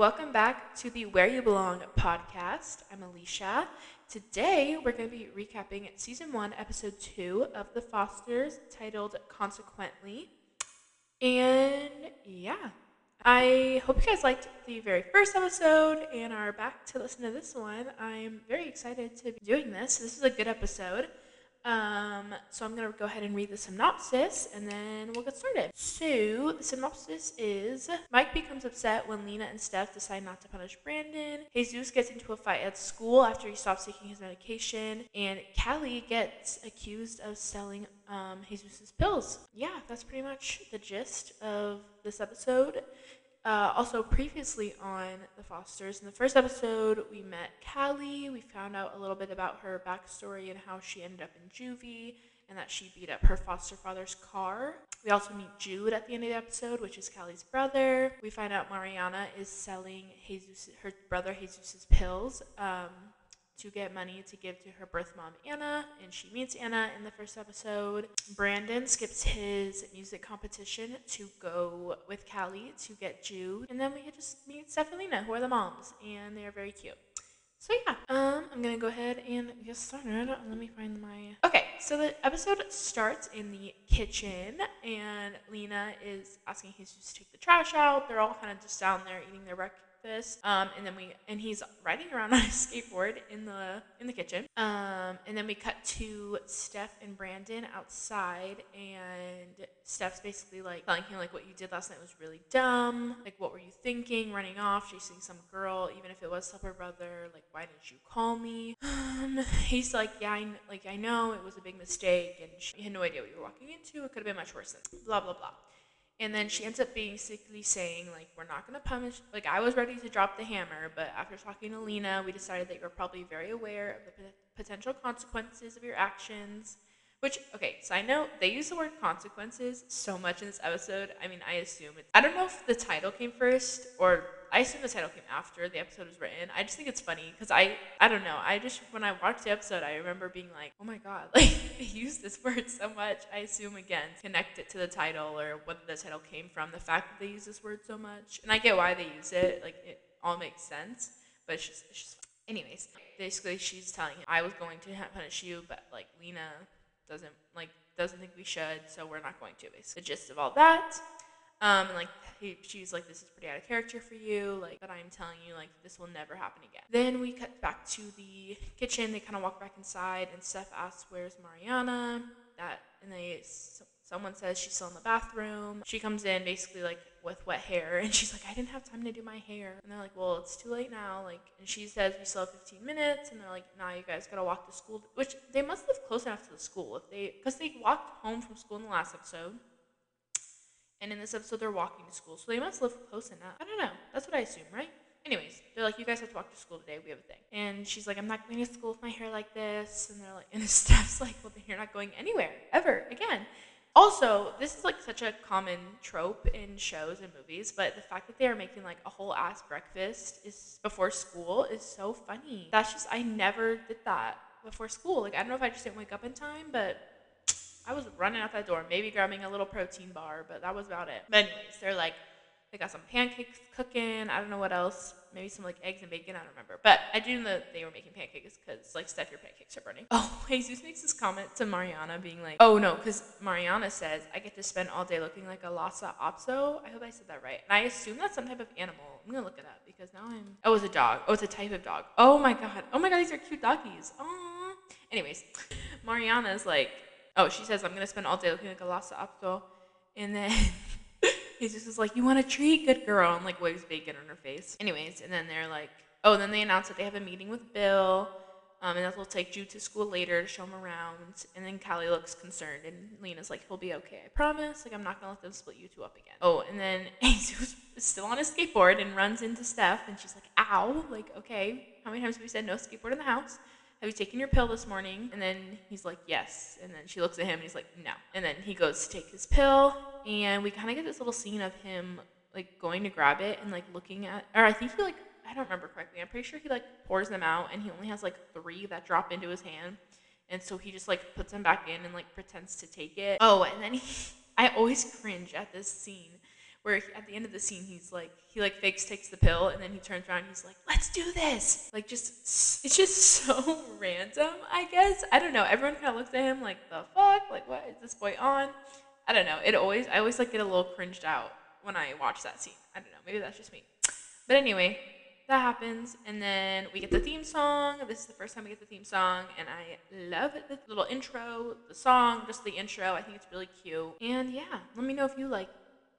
welcome back to the Where You Belong podcast. I'm Alicia. Today we're going to be recapping season one, episode two of The Fosters, titled Consequently. And yeah, I hope you guys liked the very first episode and are back to listen to this one. I'm very excited to be doing this. This is a good episode. Um, so I'm going to go ahead and read the synopsis and then we'll get started. So the synopsis is Mike becomes upset when Lena and Steph decide not to punish Brandon. Jesus gets into a fight at school after he stops taking his medication. And Callie gets accused of selling um, Jesus' pills. Yeah, that's pretty much the gist of this episode. Uh, also, previously on The Fosters, in the first episode, we met Callie. We found out a little bit about her backstory and how she ended up in juvie and that she beat up her foster father's car. We also meet Jude at the end of the episode, which is Callie's brother. We find out Mariana is selling Jesus, her brother Jesus's pills. Um, to get money to give to her birth mom, Anna, and she meets Anna in the first episode. Brandon skips his music competition to go with Callie to get Jude, and then we just meet Stephalina, who are the moms, and they are very cute. So yeah, um, I'm gonna go ahead and get started. Let me find my. Okay, so the episode starts in the kitchen, and Lena is asking Jesus to take the trash out. They're all kind of just down there eating their breakfast this. Um, and then we and he's riding around on his skateboard in the in the kitchen. Um, and then we cut to Steph and Brandon outside, and Steph's basically like telling him like what you did last night was really dumb. Like what were you thinking? Running off, chasing some girl, even if it was her brother. Like why didn't you call me? Um, he's like yeah, I, like I know it was a big mistake, and she had no idea what you were walking into. It could have been much worse than blah blah blah. And then she ends up basically saying, like, we're not going to punish. Like, I was ready to drop the hammer, but after talking to Lena, we decided that you're probably very aware of the potential consequences of your actions. Which, okay, side note, they use the word consequences so much in this episode. I mean, I assume it's. I don't know if the title came first or I assume the title came after the episode was written. I just think it's funny because I I don't know. I just when I watched the episode, I remember being like, oh my god, like they use this word so much. I assume again connect it to the title or what the title came from. The fact that they use this word so much, and I get why they use it. Like it all makes sense, but it's just, it's just anyways. Basically, she's telling him, I was going to punish you, but like Lena doesn't like doesn't think we should, so we're not going to. It's the gist of all that. Um, and like he, she's like, this is pretty out of character for you, like, but I'm telling you, like, this will never happen again. Then we cut back to the kitchen. They kind of walk back inside, and Steph asks, "Where's Mariana?" That and they someone says she's still in the bathroom. She comes in basically like with wet hair, and she's like, "I didn't have time to do my hair." And they're like, "Well, it's too late now." Like, and she says, "We still have 15 minutes," and they're like, "Nah, you guys gotta walk to school." Which they must live close enough to the school if they, because they walked home from school in the last episode. And in this episode, they're walking to school, so they must live close enough. I don't know. That's what I assume, right? Anyways, they're like, you guys have to walk to school today. We have a thing. And she's like, I'm not going to school with my hair like this. And they're like, and Steph's like, well, then you're not going anywhere ever again. Also, this is like such a common trope in shows and movies, but the fact that they are making like a whole ass breakfast is before school is so funny. That's just I never did that before school. Like I don't know if I just didn't wake up in time, but I was running out that door, maybe grabbing a little protein bar, but that was about it. But anyways, they're like, they got some pancakes cooking. I don't know what else. Maybe some like eggs and bacon. I don't remember. But I do know that they were making pancakes because like Steph, your pancakes are burning. Oh, Jesus makes this comment to Mariana, being like, "Oh no," because Mariana says, "I get to spend all day looking like a Lhasa Apso." I hope I said that right. And I assume that's some type of animal. I'm gonna look it up because now I'm. Oh, it's a dog. Oh, it's a type of dog. Oh my god. Oh my god, these are cute doggies. Oh. Anyways, Mariana's like, oh, she says, I'm going to spend all day looking like a Lhasa Apso. And then he's just like, you want a treat? Good girl. And like waves bacon on her face. Anyways, and then they're like, oh, then they announce that they have a meeting with Bill. Um, and that they'll take Jude to school later to show him around. And then Callie looks concerned, and Lena's like, "He'll be okay, I promise. Like, I'm not gonna let them split you two up again." Oh, and then is still on his skateboard and runs into Steph, and she's like, "Ow!" Like, okay, how many times have we said no skateboard in the house? Have you taken your pill this morning? And then he's like, yes. And then she looks at him and he's like, no. And then he goes to take his pill, and we kind of get this little scene of him like going to grab it and like looking at, or I think he like, I don't remember correctly. I'm pretty sure he like pours them out, and he only has like three that drop into his hand. And so he just like puts them back in and like pretends to take it. Oh, and then he, I always cringe at this scene where he, at the end of the scene he's like he like fakes takes the pill and then he turns around he's like let's do this! Like just it's just so random i guess. I don't know. Everyone kind of looks at him like the fuck? Like what is this boy on? I don't know. It always i always like get a little cringed out when i watch that scene. I don't know. Maybe that's just me. But anyway that happens and then we get the theme song. This is the first time we get the theme song and i love the little intro the song just the intro. I think it's really cute. And yeah let me know if you like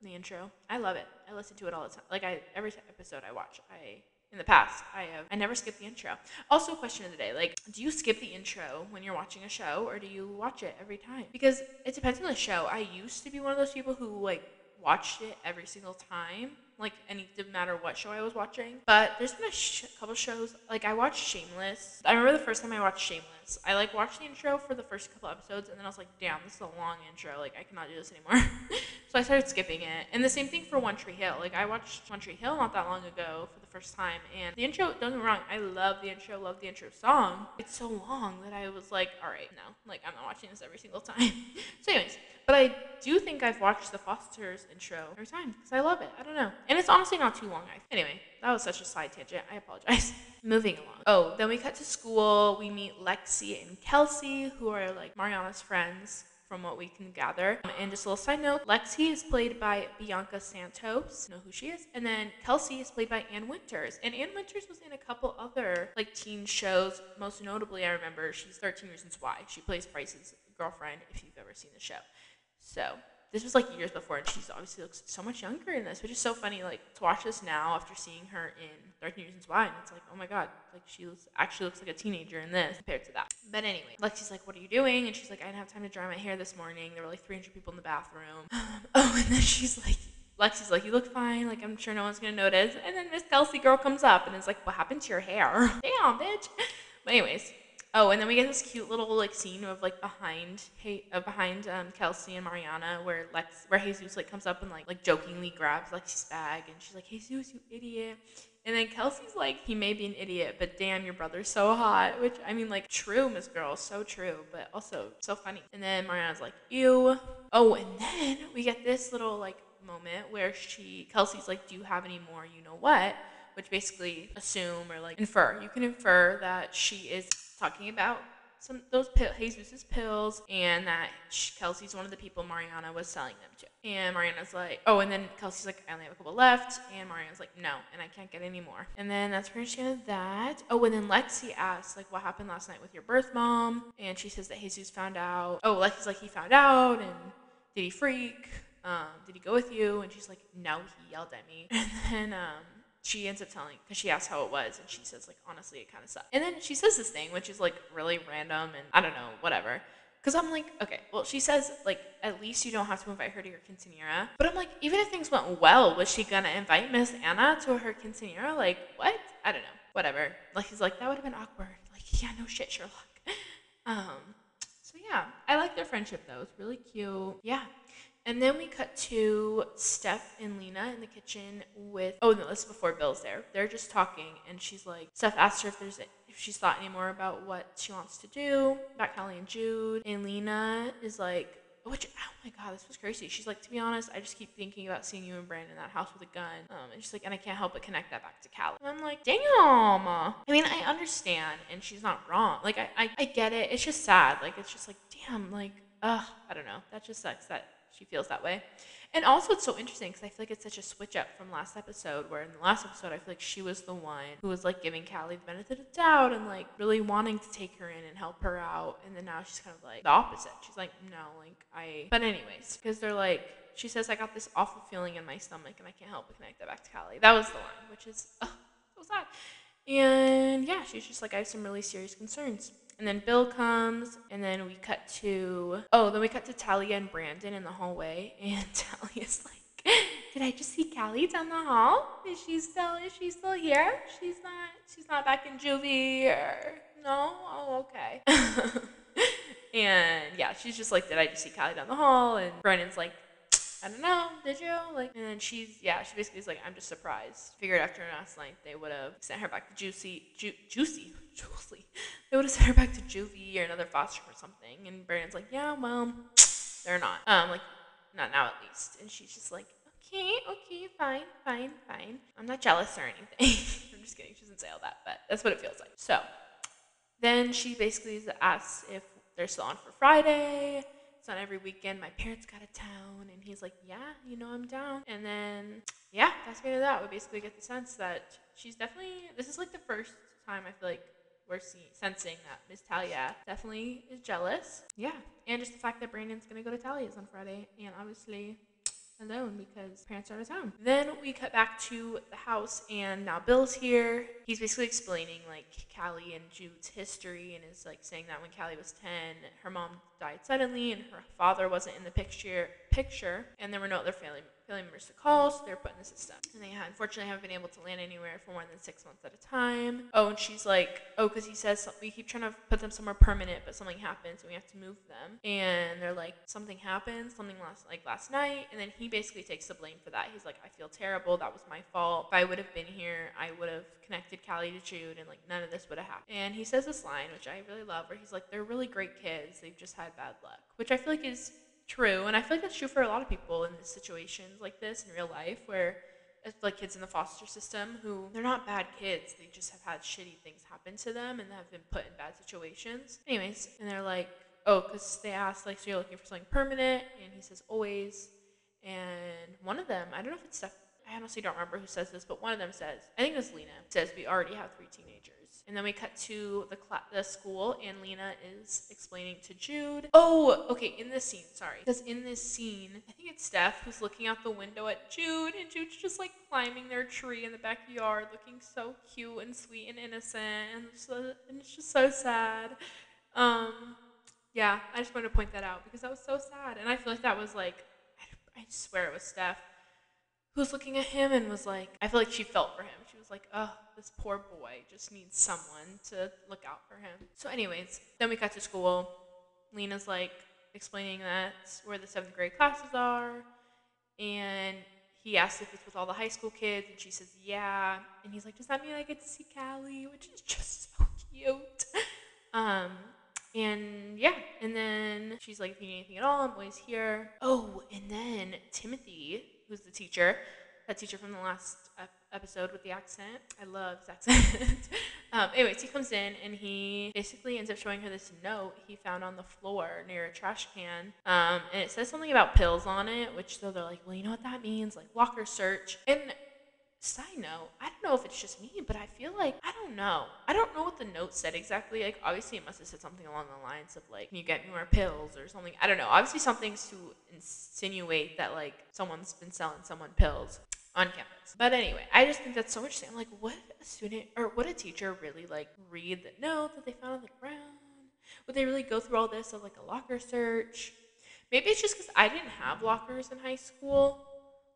the intro i love it i listen to it all the time like i every episode i watch i in the past i have i never skip the intro also question of the day like do you skip the intro when you're watching a show or do you watch it every time because it depends on the show i used to be one of those people who like watched it every single time like any didn't matter what show I was watching. But there's been a sh- couple shows like I watched Shameless. I remember the first time I watched Shameless. I like watched the intro for the first couple episodes, and then I was like, damn, this is a long intro. Like I cannot do this anymore. so I started skipping it. And the same thing for One Tree Hill. Like I watched One Tree Hill not that long ago for the first time, and the intro. Don't get me wrong, I love the intro. Love the intro song. It's so long that I was like, all right, no, like I'm not watching this every single time. so anyways. But I do think I've watched the Fosters intro every time because I love it. I don't know. And it's honestly not too long. Anyway, that was such a side tangent. I apologize. Moving along. Oh, then we cut to school. We meet Lexi and Kelsey, who are like Mariana's friends from what we can gather. Um, and just a little side note, Lexi is played by Bianca Santos, know who she is, and then Kelsey is played by Anne Winters. And Anne Winters was in a couple other like teen shows. Most notably, I remember she's 13 Reasons Why. She plays Bryce's girlfriend. If you've ever seen the show, so this was like years before, and she's obviously looks so much younger in this, which is so funny. Like to watch this now after seeing her in 13 Reasons Why, and it's like, oh my god, like she looks, actually looks like a teenager in this compared to that. But anyway, Lexi's like, what are you doing? And she's like, I didn't have time to dry my hair this morning. There were like 300 people in the bathroom. Um, oh, and then she's like. Lexi's like, you look fine. Like, I'm sure no one's gonna notice. And then Miss Kelsey girl comes up and is like, what happened to your hair? Damn, bitch. But anyways, Oh, and then we get this cute little like scene of like behind hey uh, behind um, Kelsey and Mariana where Lex where Jesus like comes up and like like jokingly grabs Lexi's bag and she's like Jesus you idiot. And then Kelsey's like he may be an idiot but damn your brother's so hot which I mean like true Miss Girl so true but also so funny. And then Mariana's like ew. Oh and then we get this little like moment where she Kelsey's like do you have any more? You know what? Which basically assume or like infer you can infer that she is talking about some those pill, Jesus's pills, and that Kelsey's one of the people Mariana was selling them to. And Mariana's like, oh, and then Kelsey's like, I only have a couple left, and Mariana's like, no, and I can't get any more. And then that's pretty much of that. Oh, and then Lexi asks like, what happened last night with your birth mom? And she says that Jesus found out. Oh, Lexi's like, he found out, and did he freak? Um, did he go with you? And she's like, no, he yelled at me. And then um, she ends up telling because she asks how it was and she says like honestly it kind of sucked and then she says this thing which is like really random and i don't know whatever. Because i'm like okay well she says like at least you don't have to invite her to your quinceanera. But i'm like even if things went well was she gonna invite miss anna to her quinceanera? Like what? I don't know. Whatever. Like he's like that would have been awkward. Like yeah no shit sherlock. Um so yeah i like their friendship though. It's really cute. Yeah and then we cut to Steph and Lena in the kitchen with oh no, this is before Bill's there. They're just talking and she's like Steph asked her if there's if she's thought any more about what she wants to do about Callie and Jude. And Lena is like which oh my god, this was crazy. She's like, to be honest, I just keep thinking about seeing you and Brandon in that house with a gun. Um, and she's like, and I can't help but connect that back to Callie. And I'm like, damn. I mean, I understand, and she's not wrong. Like, I, I, I get it. It's just sad. Like, it's just like, damn. Like, ugh, I don't know. That just sucks. That she feels that way. And also, it's so interesting because I feel like it's such a switch up from last episode, where in the last episode, I feel like she was the one who was like giving Callie the benefit of the doubt and like really wanting to take her in and help her out. And then now she's kind of like the opposite. She's like, no, like I. But, anyways, because they're like, she says, I got this awful feeling in my stomach and I can't help but connect that back to Callie. That was the line, which is ugh, so sad. And yeah, she's just like, I have some really serious concerns. And then Bill comes, and then we cut to oh, then we cut to Talya and Brandon in the hallway, and Talya's like, "Did I just see Callie down the hall? Is she still is she still here? She's not she's not back in juvie or no? Oh, okay." and yeah, she's just like, "Did I just see Callie down the hall?" And Brandon's like, I don't know, did you? Like, and then she's, yeah, she basically is like, I'm just surprised. Figured after last night they would have sent her back to Juicy, Ju- Juicy, Juicy. They would have sent her back to Juvie or another foster or something. And Brandon's like, yeah, well, they're not. Um, like, not now at least. And she's just like, okay, okay, fine, fine, fine. I'm not jealous or anything. I'm just kidding. She doesn't say all that, but that's what it feels like. So then she basically asks if they're still on for Friday. It's on every weekend. My parents got a town, and he's like, "Yeah, you know, I'm down." And then, yeah, that's end of that. We basically get the sense that she's definitely. This is like the first time I feel like we're seeing, sensing that Miss Talya definitely is jealous. Yeah, and just the fact that Brandon's gonna go to Talya's on Friday, and obviously alone because parents are of town. Then we cut back to the house, and now Bill's here. He's basically explaining like Callie and Jude's history, and is like saying that when Callie was ten, her mom died suddenly, and her father wasn't in the picture. Picture, and there were no other family members to call, so they're put in the system. And they unfortunately haven't been able to land anywhere for more than six months at a time. Oh, and she's like, oh, because he says we keep trying to put them somewhere permanent, but something happens and we have to move them. And they're like, something happened, something last like last night, and then he basically takes the blame for that. He's like, I feel terrible. That was my fault. If I would have been here, I would have connected Callie to Jude, and like none of this would have happened. And he says this line, which I really love, where he's like, they're really great kids. They've just had bad luck, which I feel like is true, and I feel like that's true for a lot of people in situations like this in real life, where it's like kids in the foster system who they're not bad kids, they just have had shitty things happen to them and have been put in bad situations. Anyways, and they're like, oh, because they asked like, so you're looking for something permanent, and he says always, and one of them, I don't know if it's Steph. I honestly don't remember who says this, but one of them says, I think it was Lena, says we already have three teenagers. And then we cut to the cl- the school, and Lena is explaining to Jude. Oh, okay, in this scene, sorry, because in this scene, I think it's Steph who's looking out the window at Jude, and Jude's just like climbing their tree in the backyard, looking so cute and sweet and innocent, and, so, and it's just so sad. Um, yeah, I just wanted to point that out because that was so sad, and I feel like that was like, I, I swear it was Steph who was looking at him and was like, I feel like she felt for him. Was like, oh, this poor boy just needs someone to look out for him. So, anyways, then we got to school. Lena's like explaining that where the seventh grade classes are. And he asks if it's with all the high school kids. And she says, yeah. And he's like, does that mean I get to see Callie? Which is just so cute. Um, and yeah, and then she's like, if you need anything at all, I'm always here. Oh, and then Timothy who's the teacher, that teacher from the last episode with the accent. I love his accent. um, anyways, he comes in and he basically ends up showing her this note he found on the floor near a trash can. Um, and it says something about pills on it, which so they're like, well, you know what that means? Like locker search. And side note, I don't know if it's just me, but I feel like I don't know. I don't know what the note said exactly. Like obviously it must have said something along the lines of like, "Can you get me more pills?" or something. I don't know. Obviously something's to insinuate that like someone's been selling someone pills on campus. But anyway, I just think that's so interesting. I'm like, what a student or what a teacher really like read the note that they found on the ground? Would they really go through all this of like a locker search? Maybe it's just because I didn't have lockers in high school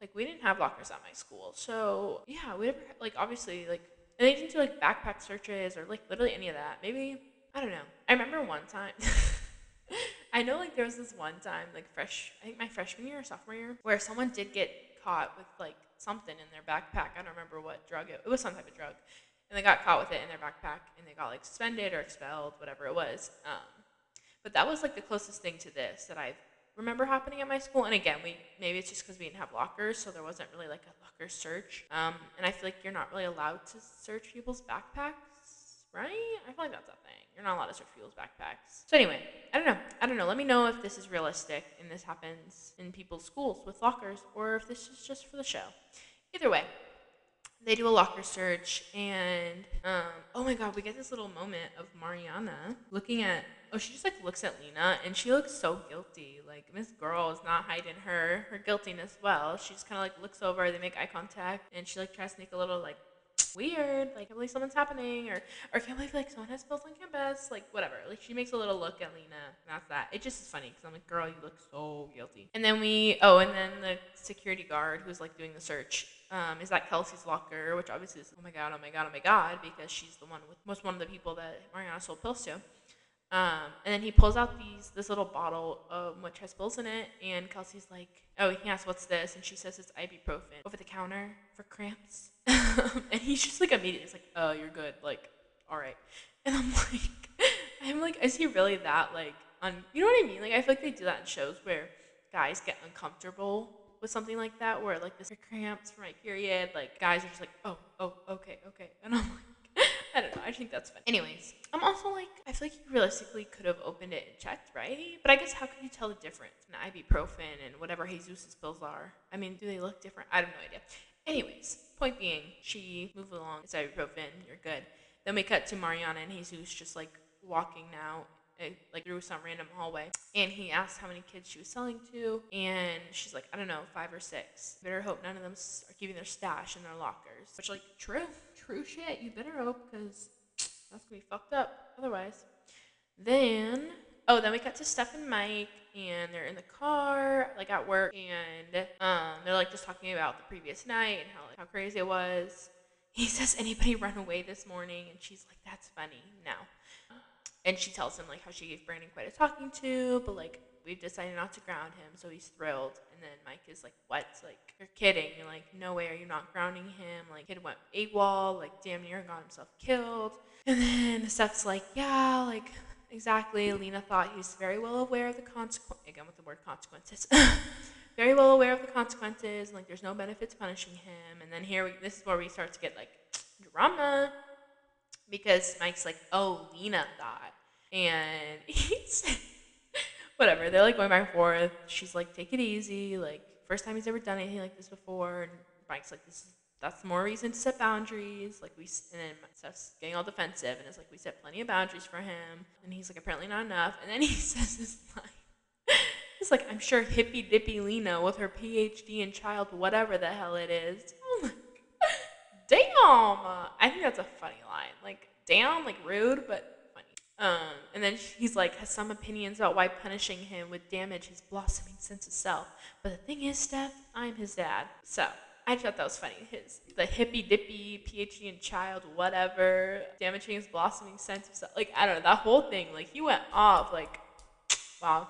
like we didn't have lockers at my school. So yeah, we never like obviously like and they didn't do like backpack searches or like literally any of that. Maybe I don't know. I remember one time I know like there was this one time like fresh I think my freshman year or sophomore year where someone did get caught with like something in their backpack. I don't remember what drug it, it was some type of drug. And they got caught with it in their backpack and they got like suspended or expelled, whatever it was. Um, but that was like the closest thing to this that I've remember happening at my school. And again, we maybe it's just because we didn't have lockers, so there wasn't really like a locker search. Um, and I feel like you're not really allowed to search people's backpacks, right? I feel like that's a thing. You're not allowed to search people's backpacks. So anyway, I don't know. I don't know. Let me know if this is realistic and this happens in people's schools with lockers, or if this is just for the show. Either way, they do a locker search and um, oh my god we get this little moment of mariana looking at oh she just like looks at lena and she looks so guilty like this girl is not hiding her her guiltiness well she just kind of like looks over they make eye contact and she like tries to make a little like weird like i believe something's happening or or can't believe like someone has pills on campus like whatever like she makes a little look at lena And that's that it just is funny because i'm like girl you look so guilty and then we oh and then the security guard who's like doing the search um, is that Kelsey's locker, which obviously is oh my god, oh my god, oh my god, because she's the one with most one of the people that Mariana sold pills to. Um, and then he pulls out these this little bottle um, which has pills in it, and Kelsey's like, "Oh, he asks what's this?" And she says it's ibuprofen over the counter for cramps. and he's just like immediately, it's like, "Oh, you're good." Like, all right. And I'm like, I'm like, is he really that like? Un- you know what I mean? Like, I feel like they do that in shows where guys get uncomfortable with something like that, where like this cramps for my period, like guys are just like, oh, oh, okay, okay, and I'm like, I don't know. I think that's fun. Anyways, I'm also like, I feel like you realistically could have opened it and checked, right? But I guess how can you tell the difference in ibuprofen and whatever Jesus' pills are? I mean, do they look different? I have no idea. Anyways, point being, she moved along. It's ibuprofen. You're good. Then we cut to Mariana and Jesus just like walking now eh, like through some random hallway and he asked how many kids she was selling to and she's like i don't know five or six better hope none of them are keeping their stash in their lockers which like true true shit you better hope because that's gonna be fucked up otherwise. Then oh then we cut to steph and mike and they're in the car like at work and um, they're like just talking about the previous night and how like, how crazy it was. He says anybody run away this morning? And she's like that's funny no. And she tells him like how she gave Brandon quite a talking to, but like we've decided not to ground him, so he's thrilled. And then Mike is like, "What? Like you're kidding? You're like, no way, are you not grounding him? Like kid went AWOL, like damn near got himself killed." And then Steph's like, "Yeah, like exactly." Lena thought he's very well aware of the consequence. Again with the word consequences. very well aware of the consequences, like there's no benefit to punishing him. And then here, we, this is where we start to get like drama because Mike's like, "Oh, Lena thought," and he's whatever. They're like going back and forth. She's like, "Take it easy." Like first time he's ever done anything like this before, and Mike's like, "This is that's more reason to set boundaries." Like we and then Steph's getting all defensive, and it's like we set plenty of boundaries for him, and he's like, "Apparently not enough." And then he says this line. It's like I'm sure hippy dippy Lena with her PhD in child whatever the hell it is. Oh damn. I think that's a funny line. Like, damn, like rude, but. Um, and then he's like, has some opinions about why punishing him would damage his blossoming sense of self. But the thing is, Steph, I'm his dad. So I thought that was funny. His the hippy dippy PhD in child, whatever, damaging his blossoming sense of self. Like I don't know that whole thing. Like he went off. Like wow.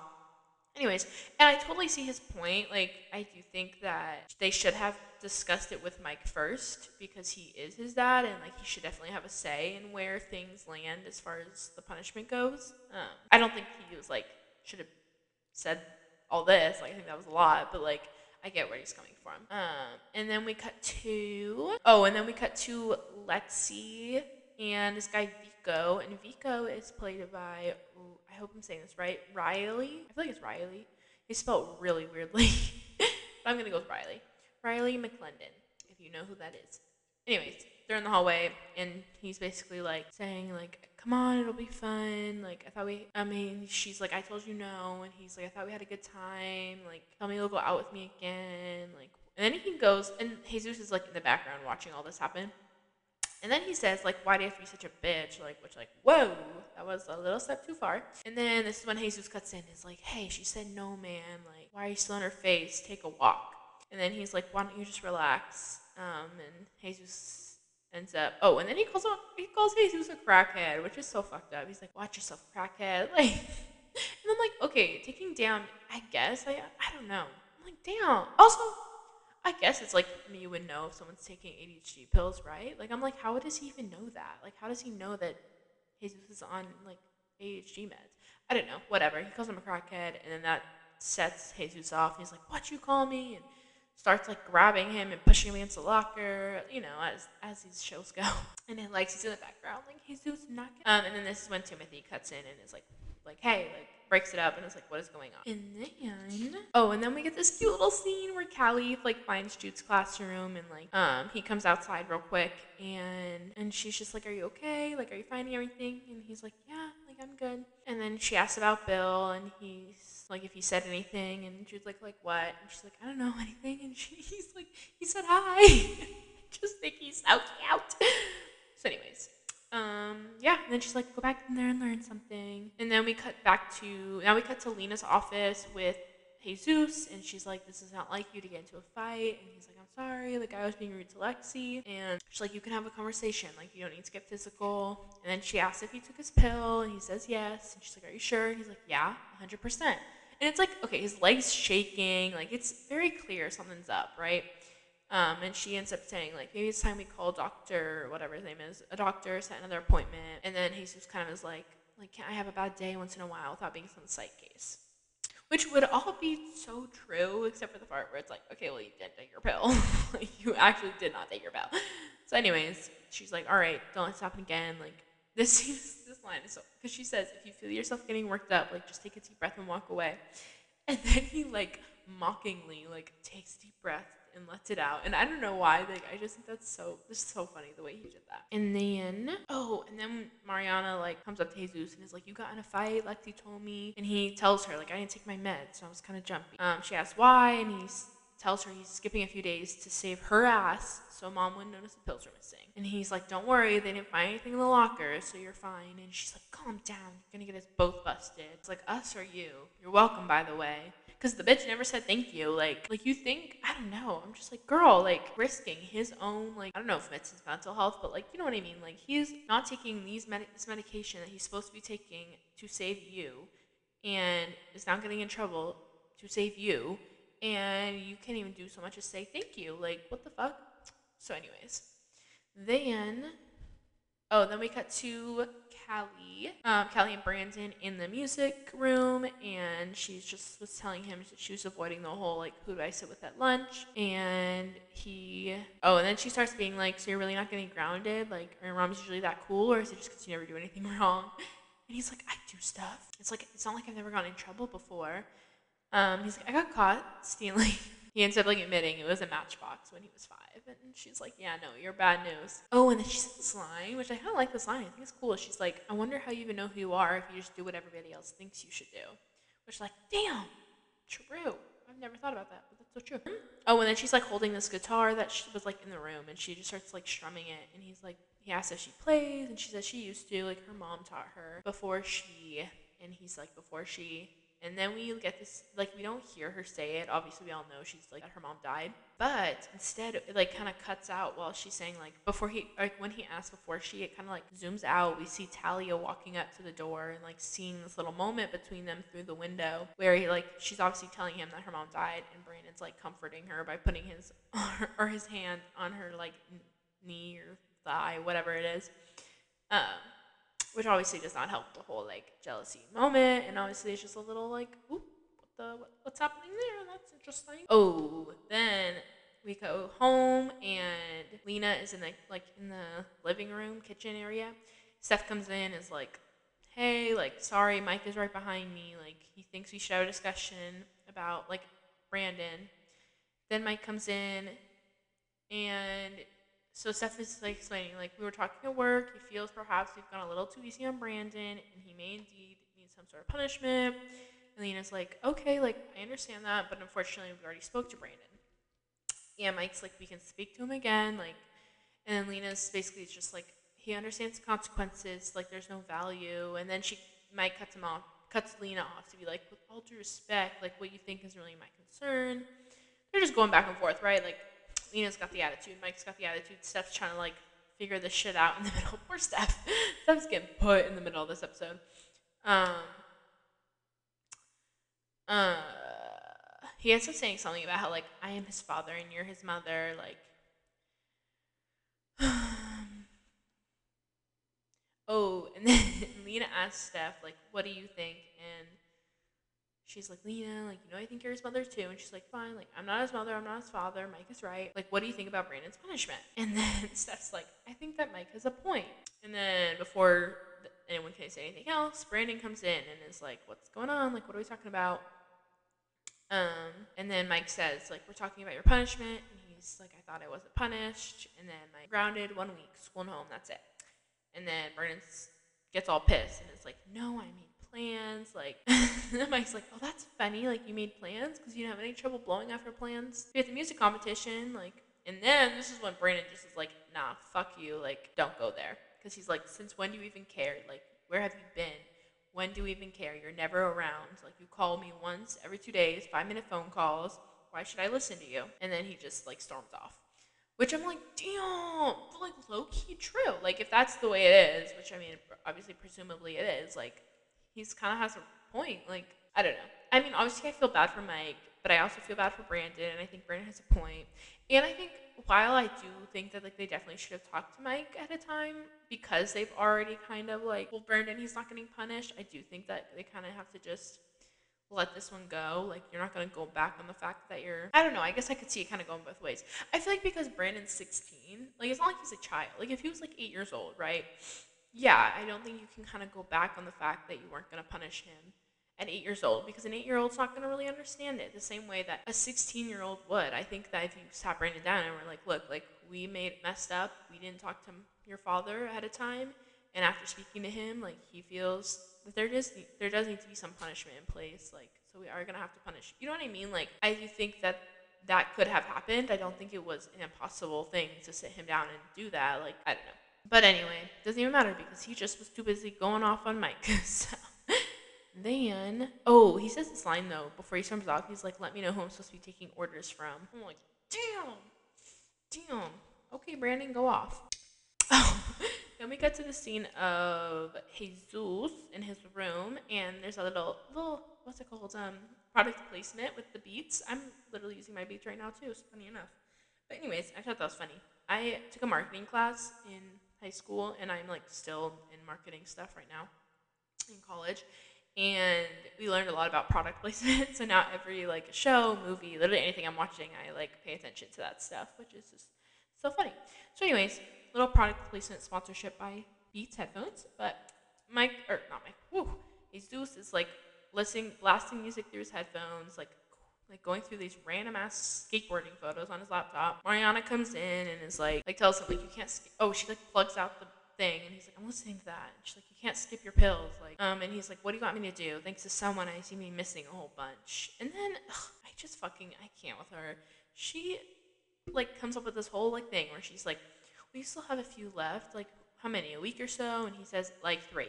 Anyways, and I totally see his point. Like I do think that they should have discussed it with Mike first because he is his dad and like he should definitely have a say in where things land as far as the punishment goes. Um, I don't think he was like should have said all this. Like I think that was a lot, but like I get where he's coming from. Um, and then we cut to oh, and then we cut to Lexi and this guy Vico, and Vico is played by I hope I'm saying this right, Riley. I feel like it's Riley. He's spelled really weirdly, but I'm gonna go with Riley. Riley McClendon, if you know who that is. Anyways, they're in the hallway, and he's basically like saying like, "Come on, it'll be fun." Like I thought we. I mean, she's like, "I told you no," and he's like, "I thought we had a good time." Like, tell me you'll go out with me again. Like, and then he goes, and Jesus is like in the background watching all this happen. And then he says, like, why do you have to be such a bitch? Like, which, like, whoa, that was a little step too far. And then this is when Jesus cuts in. Is like, hey, she said no, man. Like, why are you still on her face? Take a walk. And then he's like, why don't you just relax? Um, and Jesus ends up, oh, and then he calls him, he calls Jesus a crackhead, which is so fucked up. He's like, watch yourself, crackhead. Like, and I'm like, okay, taking down, I guess, I, I don't know. I'm like, damn. Also, I guess it's like you would know if someone's taking ADHD pills, right? Like, I'm like, how does he even know that? Like, how does he know that Jesus is on, like, ADHD meds? I don't know. Whatever. He calls him a crackhead, and then that sets Jesus off. He's like, what you call me? And starts like grabbing him and pushing him against the locker, you know, as as these shows go. And then like he's in the background, like Jesus not. Um, and then this is when Timothy cuts in and is like, like, hey, like breaks it up and is like, what is going on? And then oh, and then we get this cute little scene where Callie like finds Jude's classroom and like um he comes outside real quick and and she's just like, are you okay? Like, are you finding everything? And he's like, yeah, like I'm good. And then she asks about Bill and he's like if he said anything, and she was like, like what? And she's like, I don't know anything. And she, he's like, he said hi. Just think he's so out So, anyways, um, yeah. And then she's like, go back in there and learn something. And then we cut back to now we cut to Lena's office with Jesus, and she's like, this is not like you to get into a fight. And he's like, I'm sorry, like I was being rude to Lexi. And she's like, you can have a conversation, like you don't need to get physical. And then she asks if he took his pill, and he says yes. And she's like, are you sure? And he's like, yeah, 100%. And it's like, okay, his leg's shaking. Like, it's very clear something's up, right? Um, and she ends up saying, like, maybe it's time we call doctor, whatever his name is, a doctor, set another appointment. And then Jesus kind of is like, like, can I have a bad day once in a while without being some psych case? Which would all be so true, except for the part where it's like, okay, well, you did take your pill. you actually did not take your pill. So, anyways, she's like, all right, don't let this happen again. Like, this this line is so because she says, if you feel yourself getting worked up, like, just take a deep breath and walk away. And then he like mockingly like takes a deep breath and lets it out. And I don't know why. Like I just think that's so is so funny the way he did that. And then oh, and then Mariana like comes up to Jesus and is like, "You got in a fight?" Lexi told me, and he tells her like, "I didn't take my meds, so I was kind of jumpy." Um, she asks why, and he tells her he's skipping a few days to save her ass so mom wouldn't notice the pills were missing. And he's like, Don't worry, they didn't find anything in the locker, so you're fine. And she's like, Calm down, you're gonna get us both busted. It's like, Us or you? You're welcome, by the way because the bitch never said thank you. Like, like you think I don't know. I'm just like, girl, like risking his own like I don't know if it's his mental health, but like you know what I mean. Like he's not taking these med- this medication that he's supposed to be taking to save you, and is now getting in trouble to save you, and you can't even do so much as say thank you. Like what the fuck? So, anyways, then oh, then we cut to Callie, um, Callie and Brandon in the music room, and she's just was telling him that she was avoiding the whole like, who do I sit with at lunch? And he, oh, and then she starts being like, so you're really not getting grounded? Like, are your mom's usually that cool, or is it just because you never do anything wrong? And he's like, I do stuff. It's like it's not like I've never gotten in trouble before. Um, he's like, I got caught stealing. He ends up like admitting it was a matchbox when he was five. And she's like, Yeah, no, you're bad news. Oh, and then she says this line, which I kind of like this line. I think it's cool. She's like, I wonder how you even know who you are if you just do what everybody else thinks you should do. Which, like, damn, true. I've never thought about that, but that's so true. Oh, and then she's like holding this guitar that she was like in the room, and she just starts like strumming it. And he's like, he asks if she plays, and she says she used to. Like her mom taught her before she, and he's like before she and then we get this, like, we don't hear her say it. Obviously, we all know she's like, her mom died. But instead, it like kind of cuts out while she's saying, like, before he, like, when he asks before she, it kind of like zooms out. We see Talya walking up to the door and like seeing this little moment between them through the window where he, like, she's obviously telling him that her mom died. And Brandon's like comforting her by putting his, or his hand on her, like, knee or thigh, whatever it is. Um, which obviously does not help the whole like jealousy moment. And obviously, it's just a little like, oop, what the what, what's happening there? That's interesting. Oh, then we go home and Lena is in the like in the living room kitchen area. Steph comes in is like, hey, like sorry, Mike is right behind me. Like he thinks we should have a discussion about like Brandon. Then Mike comes in and so Steph is like explaining, like we were talking at work. He feels perhaps we've gone a little too easy on Brandon, and he may indeed need some sort of punishment. And Lena's like, okay, like I understand that, but unfortunately, we already spoke to Brandon. Yeah, Mike's like, we can speak to him again, like, and then Lena's basically just like, he understands the consequences, like there's no value, and then she Mike cuts him off, cuts Lena off to be like, with all due respect, like what you think is really my concern. They're just going back and forth, right? Like Lena's got the attitude. Mike's got the attitude. Steph's trying to like figure this shit out in the middle. Poor Steph. Steph's getting put in the middle of this episode. Um. Uh. He ends up saying something about how like I am his father and you're his mother. Like. oh, and then Lena asks Steph like, "What do you think?" And she's like, Lena, like, you know, I think you're his mother too. And she's like, fine, like, I'm not his mother, I'm not his father. Mike is right. Like, what do you think about Brandon's punishment? And then Steph's like, I think that Mike has a point. And then before anyone can say anything else, Brandon comes in and is like, what's going on? Like, what are we talking about? Um, and then Mike says, like, we're talking about your punishment. And he's like, I thought I wasn't punished. And then Mike grounded one week, school and home, that's it. And then Brandon gets all pissed and is like, no, I mean, plans. Like, Mike's like, oh, that's funny. Like, you made plans because you didn't have any trouble blowing off your plans. We had the music competition. Like, and then this is when Brandon just is like, nah, fuck you. Like, don't go there. Because he's like, since when do you even care? Like, where have you been? When do you even care? You're never around. Like, you call me once every two days, five minute phone calls. Why should I listen to you? And then he just like storms off. Which I'm like, damn, but like low key true. Like, if that's the way it is, which I mean, obviously, presumably it is, like, he's kind of has a point. Like, I don't know. I mean, obviously, I feel bad for Mike, but I also feel bad for Brandon, and I think Brandon has a point. And I think while I do think that like they definitely should have talked to Mike at a time because they've already kind of like, well, Brandon, he's not getting punished. I do think that they kind of have to just let this one go. Like you're not gonna go back on the fact that you're. I don't know. I guess I could see it kind of going both ways. I feel like because Brandon's 16, like it's not like he's a child. Like if he was like eight years old, right? Yeah, I don't think you can kind of go back on the fact that you weren't gonna punish him at eight years old because an eight year old's not going to really understand it the same way that a 16 year old would. I think that if you sat Brandon down and were like, look, like we made messed up, we didn't talk to your father ahead of time, and after speaking to him, like he feels that there does there does need to be some punishment in place, like so we are gonna have to punish. You know what I mean? Like I do think that that could have happened. I don't think it was an impossible thing to sit him down and do that. Like I don't know. But anyway, doesn't even matter because he just was too busy going off on Mike. so then, oh, he says this line though before he storms off. He's like, "Let me know who I'm supposed to be taking orders from." I'm like, "Damn, damn." Okay, Brandon, go off. Oh, then we get to the scene of Jesus in his room, and there's a little, little, what's it called? Um, product placement with the beats. I'm literally using my beats right now too. It's funny enough. But anyways, I thought that was funny. I took a marketing class in high school, and I'm like still in marketing stuff right now in college and we learned a lot about product placement. so now every like show, movie, literally anything I'm watching, I like pay attention to that stuff, which is just so funny. So, anyways, little product placement sponsorship by Beats headphones, but Mike or not Mike, whoo, Jesus is like listening, blasting music through his headphones, like like going through these random ass skateboarding photos on his laptop. Mariana comes in and is like, like tells him like you can't. Sk-. Oh, she like plugs out the thing and he's like i'm listening to that and she's like you can't skip your pills like um and he's like what do you want me to do thanks to someone i see me missing a whole bunch and then ugh, i just fucking i can't with her she like comes up with this whole like thing where she's like we still have a few left like how many a week or so and he says like three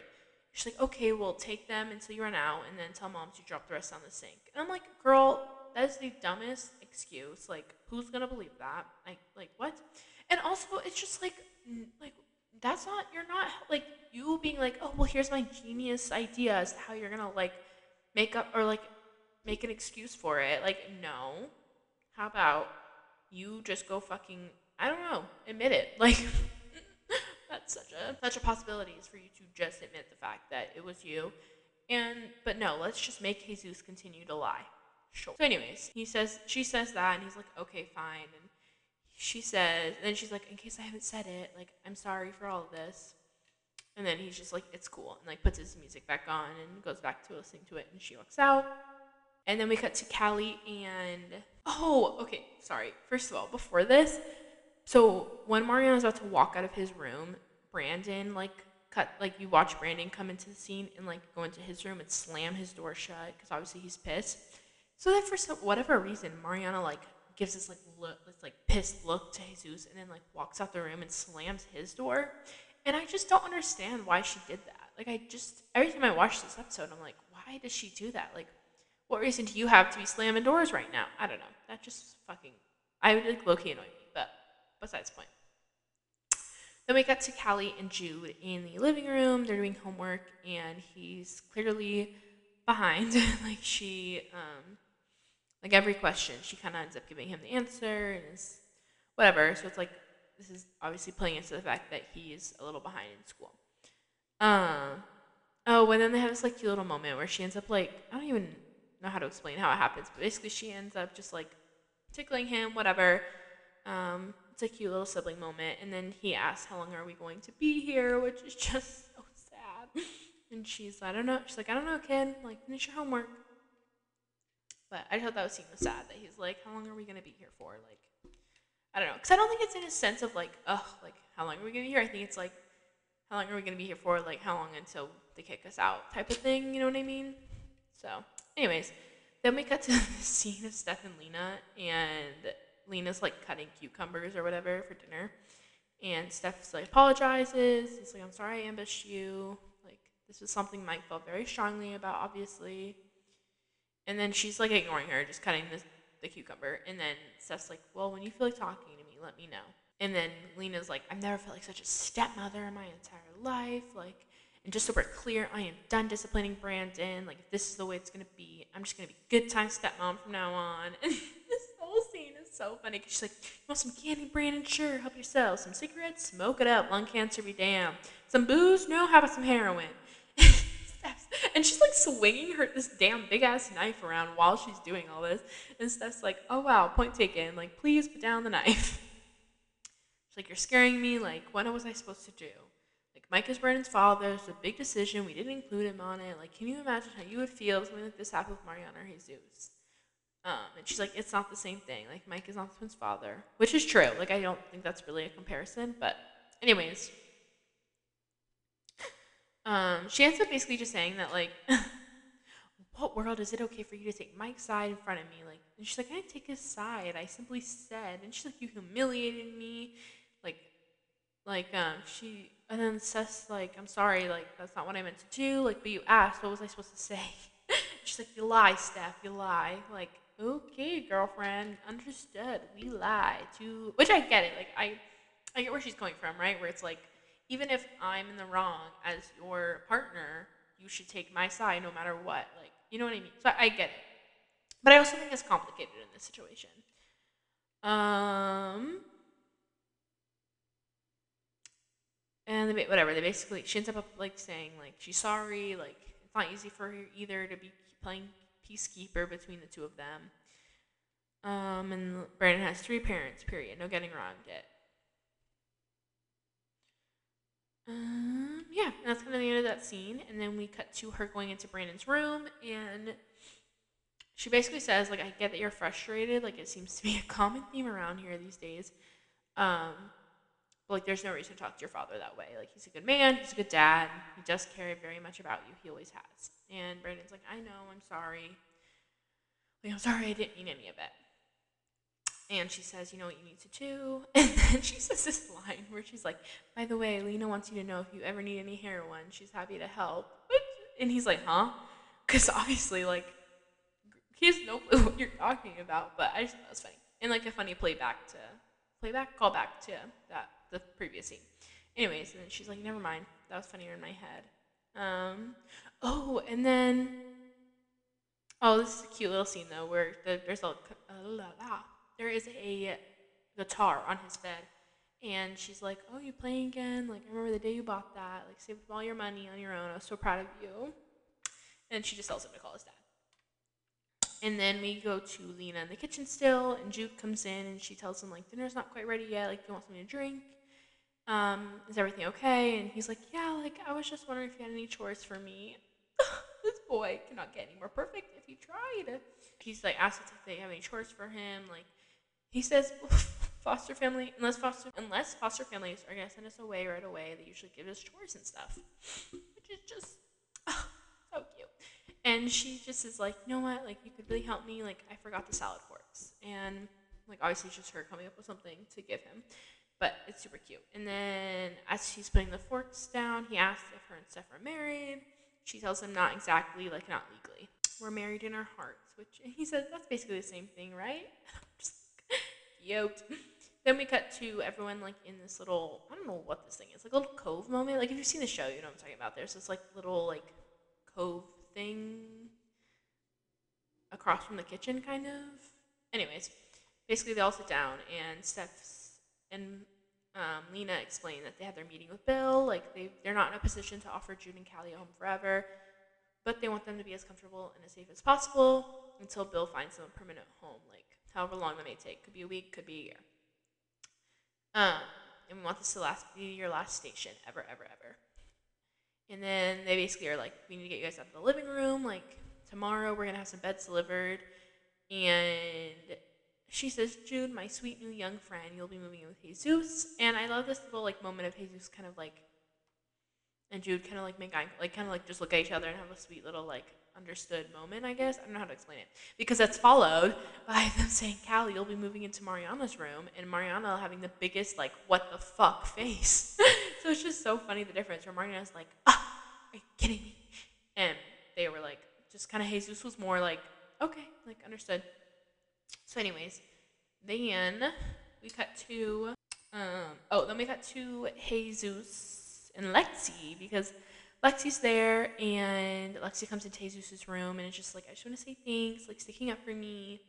she's like okay we'll take them until you run out and then tell moms you drop the rest on the sink and i'm like girl that is the dumbest excuse like who's gonna believe that? Like like what? And also it's just like like that's not you're not like you being like oh well here's my genius idea as to how you're gonna like make up or like make an excuse for it. Like no. How about you just go fucking i don't know admit it. Like that's such a such a possibility is for you to just admit the fact that it was you. And but no let's just make jesus continue to lie sure so anyways he says she says that and he's like okay fine and she says, and then she's like, in case I haven't said it, like, I'm sorry for all of this. And then he's just like, it's cool, and like puts his music back on and goes back to listening to it, and she walks out. And then we cut to Callie and oh, okay, sorry. First of all, before this, so when Mariana's about to walk out of his room, Brandon like cut like you watch Brandon come into the scene and like go into his room and slam his door shut because obviously he's pissed. So then for some whatever reason, Mariana like gives this like look, this like pissed look to Jesus, and then like walks out the room and slams his door. And I just don't understand why she did that. Like I just every time I watch this episode, I'm like, why does she do that? Like, what reason do you have to be slamming doors right now? I don't know. That just fucking I would like low key annoy me. But besides the point. Then we got to Callie and Jude in the living room. They're doing homework, and he's clearly behind. like she um, like every question, she kind of ends up giving him the answer and whatever. So it's like this is obviously playing into the fact that he's a little behind in school. Um, oh, and then they have this like cute little moment where she ends up like I don't even know how to explain how it happens, but basically she ends up just like tickling him, whatever. Um, it's a cute little sibling moment, and then he asks, "How long are we going to be here?" Which is just so sad. And she's, I don't know. She's like, I don't know, kid. Like, finish your homework. But I thought that was was sad that he's like, how long are we gonna be here for? Like, I don't know, because I don't think it's in a sense of like, oh, like how long are we gonna be here? I think it's like, how long are we gonna be here for? Like, how long until they kick us out, type of thing. You know what I mean? So, anyways, then we cut to the scene of Steph and Lena, and Lena's like cutting cucumbers or whatever for dinner, and Steph's like apologizes. He's like, I'm sorry I ambushed you. Like, this was something Mike felt very strongly about, obviously. And then she's like ignoring her, just cutting the, the cucumber. And then Steph's like, Well, when you feel like talking to me, let me know. And then Lena's like, I've never felt like such a stepmother in my entire life. Like, and just so we're clear, I am done disciplining Brandon. Like, if this is the way it's gonna be, I'm just gonna be good time stepmom from now on. And this whole scene is so funny because she's like, You want some candy, Brandon? Sure, help yourself. Some cigarettes? Smoke it up. Lung cancer be damned. Some booze? No, how about some heroin? And she's like swinging her this damn big ass knife around while she's doing all this. And Steph's like, "Oh wow, point taken. Like, please put down the knife." She's like, "You're scaring me. Like, what was I supposed to do?" Like, Mike is Brandon's father. It's a big decision. We didn't include him on it. Like, can you imagine how you would feel if something like this happened with Mariana or Jesus? Um, and she's like, it's not the same thing. Like, Mike is not twins' father, which is true. Like, I don't think that's really a comparison. But, anyways, um, she ends up basically just saying that, like, what world is it okay for you to take Mike's side in front of me? Like, and she's like, I didn't take his side. I simply said, and she's like, you humiliated me. Like, like, um, she, and then Steph's like, I'm sorry, like, that's not what I meant to do. Like, but you asked, what was I supposed to say? she's like, you lie, Steph, you lie. Like, okay, girlfriend, understood. We lie to, which I get it. Like, I, I get where she's coming from, right? Where it's like, even if I'm in the wrong as your partner, you should take my side no matter what. Like, you know what I mean? So I get it. But I also think it's complicated in this situation. Um, and they, whatever they basically she ends up like saying like she's sorry like it's not easy for her either to be playing peacekeeper between the two of them um and brandon has three parents period no getting around it um yeah that's kind of the end of that scene and then we cut to her going into brandon's room and she basically says like i get that you're frustrated like it seems to be a common theme around here these days um but like there's no reason to talk to your father that way. Like he's a good man, he's a good dad, he does care very much about you. He always has. And Brandon's like, I know, I'm sorry. Like, I'm sorry I didn't mean any of it. And she says, you know what you need to do? And then she says this line where she's like, by the way, Lena wants you to know if you ever need any heroin, she's happy to help. And he's like, huh? Because obviously, like, he has no clue what you're talking about, but I just thought that was funny. And like a funny playback to, playback, callback to that the previous scene. Anyways, and then she's like, never mind. That was funnier in my head. Um, oh, and then, oh, this is a cute little scene though, where the, there's a, uh, la, la, there is a guitar on his bed, and she's like, oh, you playing again? Like, I remember the day you bought that. Like, saved all your money on your own. I was so proud of you. And she just tells him to call his dad. And then we go to Lena in the kitchen still, and Jude comes in and she tells him like dinner's not quite ready yet. Like, do you want something to drink um, is everything okay? And he's like, yeah, like, I was just wondering if you had any chores for me. this boy cannot get any more perfect if he tried. He's like, asked if they have any chores for him. Like, he says, foster family, unless foster, unless foster families are gonna send us away right away, they usually give us chores and stuff, which is just oh, so cute. And she just is like, you know what? Like, you could really help me. Like, I forgot the salad forks, and like, obviously, it's just her coming up with something to give him but it's super cute. And then as she's putting the forks down, he asks if her and Steph are married. She tells him not exactly, like not legally. We're married in our hearts, which he says that's basically the same thing, right? Just cute. Then we cut to everyone like in this little I don't know what this thing is, like a little cove moment. Like if you've seen the show, you know what I'm talking about. There's this like little like cove thing across from the kitchen kind of. Anyways, basically they all sit down and Steph's and um, Lena explained that they had their meeting with Bill. Like they they're not in a position to offer Jude and Callie a home forever, but they want them to be as comfortable and as safe as possible until Bill finds them a permanent home. Like however long that may take, could be a week, could be a year. Um, and we want this to last be your last station ever, ever, ever. And then they basically are like, we need to get you guys out of the living room. Like tomorrow, we're gonna have some beds delivered, and she says, Jude, my sweet new young friend, you'll be moving in with Jesus. And I love this little like moment of Jesus kind of like, and Jude kind of like make eye, like kind of like just look at each other and have a sweet little like understood moment, I guess. I don't know how to explain it. Because that's followed by them saying, Callie, you'll be moving into Mariana's room, and Mariana having the biggest, like, what the fuck face. so it's just so funny the difference where Mariana's like, ah, are you kidding me? And they were like, just kind of, Jesus was more like, okay, like, understood. So, anyways, then we cut to um, oh, then we cut to Jesus and Lexi because Lexi's there and Lexi comes into Jesus' room and it's just like, I just want to say thanks, like sticking up for me.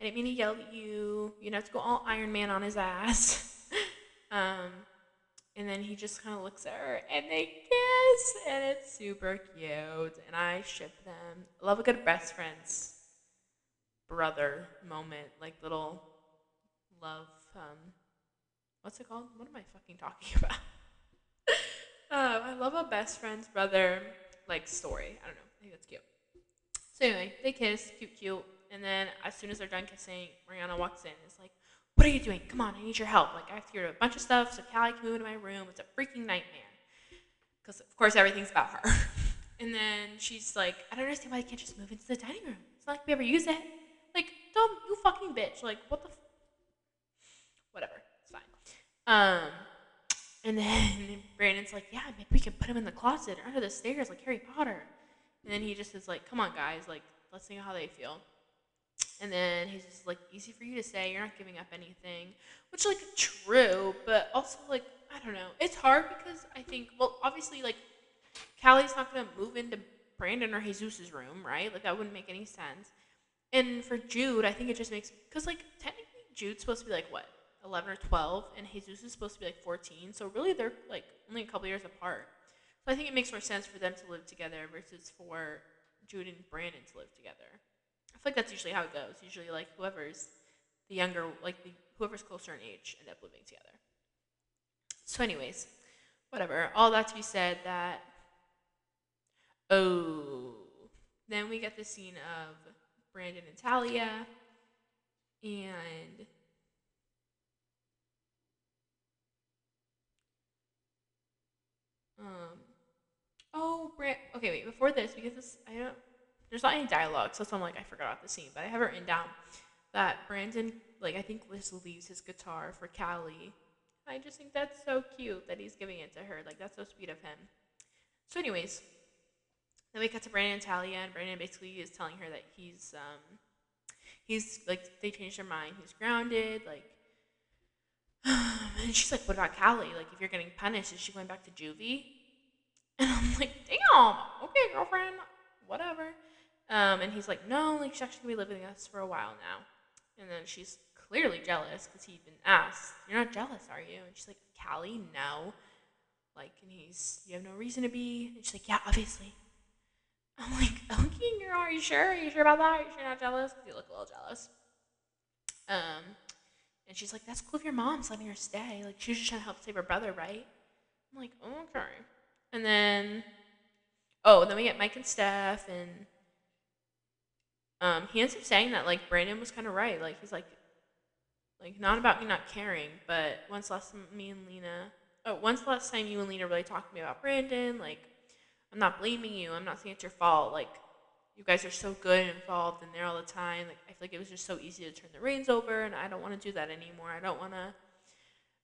I didn't mean to yell at you. You know, to go all Iron Man on his ass. um, and then he just kind of looks at her and they kiss and it's super cute and I ship them. Love a good best friends brother moment, like little love um what's it called? What am I fucking talking about? Uh, I love a best friend's brother like story. I don't know. I think that's cute. So anyway, they kiss, cute, cute, and then as soon as they're done kissing, Mariana walks in. is like, "What are you doing? Come on, I need your help. Like I have to get a bunch of stuff so Callie can move into my room. It's a freaking nightmare." Because of course everything's about her. and then she's like, "I don't understand why they can't just move into the dining room. It's not like we ever use it. Like, dumb, you fucking bitch. Like, what the." F-? Whatever. It's fine. Um, and then Brandon's like, yeah, maybe we can put him in the closet or under the stairs like Harry Potter. And then he just is like, come on, guys, like, let's see how they feel. And then he's just like, easy for you to say, you're not giving up anything. Which, like, true, but also, like, I don't know. It's hard because I think, well, obviously, like, Callie's not going to move into Brandon or Jesus's room, right? Like, that wouldn't make any sense. And for Jude, I think it just makes, because, like, technically, Jude's supposed to be, like, what? 11 or 12, and Jesus is supposed to be like 14. So really, they're like only a couple years apart. So I think it makes more sense for them to live together versus for Jude and Brandon to live together. I feel like that's usually how it goes. Usually, like whoever's the younger, like the, whoever's closer in age, end up living together. So, anyways, whatever. All that to be said, that oh, then we get the scene of Brandon and Talya, and Um. Oh, Brand. Okay, wait. Before this, because this, I don't. There's not any dialogue, so I'm like, I forgot about the scene, but I have it written down that Brandon, like, I think Liz leaves his guitar for Callie. I just think that's so cute that he's giving it to her. Like, that's so sweet of him. So, anyways, then we cut to Brandon and Talya, and Brandon basically is telling her that he's, um, he's like, they changed their mind. He's grounded, like, and she's like, what about Callie? Like, if you're getting punished, is she going back to juvie? And I'm like, damn, okay, girlfriend, whatever. Um, and he's like, no, like, she's actually going to be living with us for a while now. And then she's clearly jealous because he even asked, you're not jealous, are you? And she's like, Callie, no. Like, and he's, you have no reason to be. And she's like, yeah, obviously. I'm like, okay, girl, are you sure? Are you sure about that? Are you sure you're not jealous? Because you look a little jealous. Um, and she's like, that's cool if your mom's letting her stay. Like, she's just trying to help save her brother, right? I'm like, oh okay. And then, oh, then we get Mike and Steph, and um, he ends up saying that, like, Brandon was kind of right. Like, he's like, like, not about me not caring, but once last me and Lena, oh, once last time you and Lena really talked to me about Brandon, like, I'm not blaming you. I'm not saying it's your fault. Like, you guys are so good and involved and there all the time. Like I feel like it was just so easy to turn the reins over, and I don't want to do that anymore. I don't want to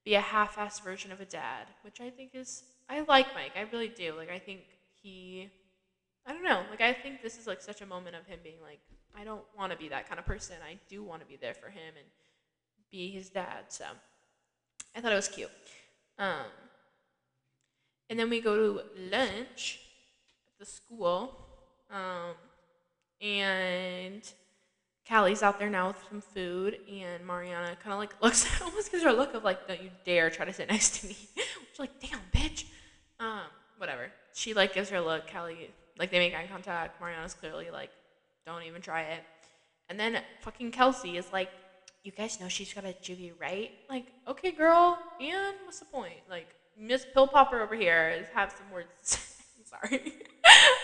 be a half-assed version of a dad, which I think is I like Mike. I really do. Like I think he, I don't know. Like I think this is like such a moment of him being like, I don't want to be that kind of person. I do want to be there for him and be his dad. So I thought it was cute. Um, and then we go to lunch at the school. Um, and Callie's out there now with some food, and Mariana kind of like looks, almost gives her a look of like, "Don't you dare try to sit next to me." She's like, "Damn, bitch." Um, whatever. She like gives her a look. Callie like they make eye contact. Mariana's clearly like, "Don't even try it." And then fucking Kelsey is like, "You guys know she's got a juvie, right?" Like, okay, girl. And what's the point? Like, Miss Pill Popper over here is have some words. sorry.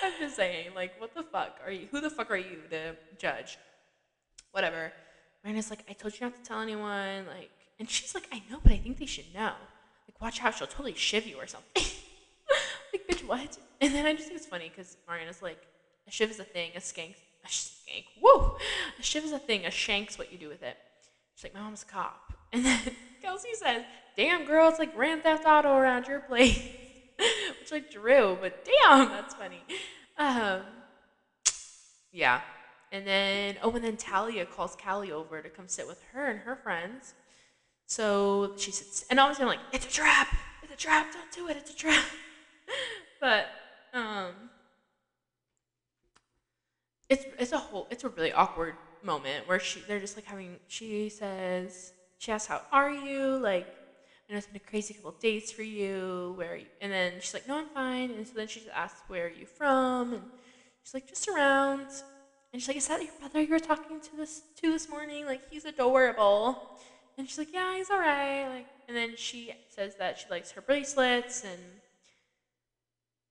I'm just saying, like, what the fuck are you? Who the fuck are you to judge? Whatever. Mariana's like, I told you not to tell anyone. Like, and she's like, I know, but I think they should know. Like, watch out, she'll totally shiv you or something. like, bitch, what? And then I just think it's funny because Mariana's like, a shiv is a thing, a skank, a skank, whoa, a shiv is a thing, a shank's what you do with it. She's like, my mom's a cop. And then Kelsey says, damn, girl, it's like Grand Theft Auto around your place. which like Drew, but damn, that's funny. Um, yeah. And then, oh, and then Talya calls Callie over to come sit with her and her friends. So she sits, and obviously I'm like, it's a trap, it's a trap, don't do it, it's a trap. but, um, it's, it's a whole, it's a really awkward moment where she, they're just like having, she says, she asks, how are you? Like, I know it's been a crazy couple days for you. Where you? And then she's like, no, I'm fine. And so then she just asks, where are you from? And she's like, just around. And she's like, is that your brother you were talking to this to this morning? Like, he's adorable. And she's like, yeah, he's all right. Like, and then she says that she likes her bracelets and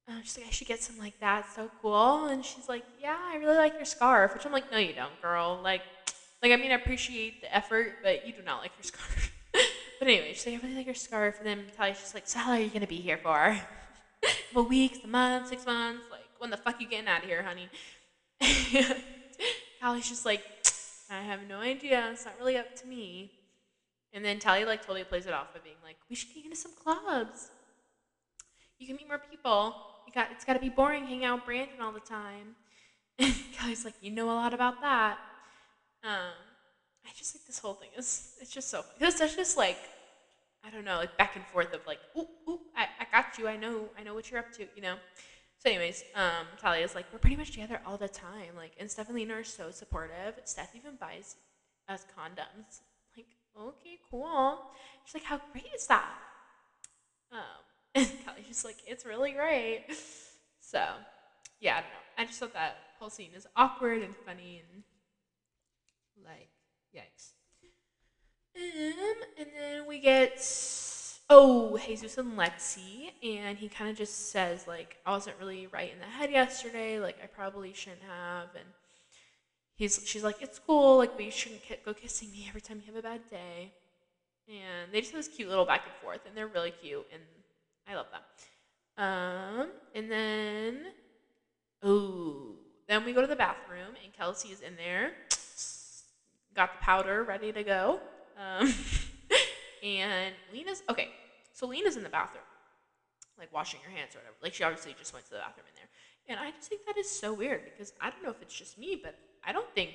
uh, she's like, I should get some like that. So cool. And she's like, Yeah, I really like your scarf. Which I'm like, No, you don't, girl. Like, like I mean, I appreciate the effort, but you do not like your scarf. But anyway, she's like, I really like your scarf. And then Talya's just like, So how long are you gonna be here for? a weeks, a month, six months? Like, when the fuck are you getting out of here, honey? and Callie's just like, I have no idea. It's not really up to me. And then Talya like totally plays it off by being like, We should get into some clubs. You can meet more people you got it's got to be boring hanging out with Brandon all the time. And Callie's like, you know a lot about that. Um, I just like this whole thing is it's just so. Because that's just like I don't know, like back and forth of like, ooh, ooh, I, I got you. I know, I know what you're up to, you know. So, anyways, um, Talya's like, we're pretty much together all the time. Like, and Steph and Lena are so supportive. Steph even buys us condoms. Like, okay, cool. She's like, how great is that? Um, and Callie's just like, it's really great. So, yeah, I don't know. I just thought that whole scene is awkward and funny and like, yikes. Um, and then we get oh Jesus and Lexi, and he kind of just says like I wasn't really right in the head yesterday, like I probably shouldn't have, and he's she's like it's cool, like but you shouldn't go kissing me every time you have a bad day, and they just have this cute little back and forth, and they're really cute, and I love them. Um, and then, oh, then we go to the bathroom, and Kelsey is in there, got the powder ready to go. Um, and Lena's okay. So Lena's in the bathroom, like washing her hands or whatever. Like she obviously just went to the bathroom in there. And I just think that is so weird because I don't know if it's just me, but I don't think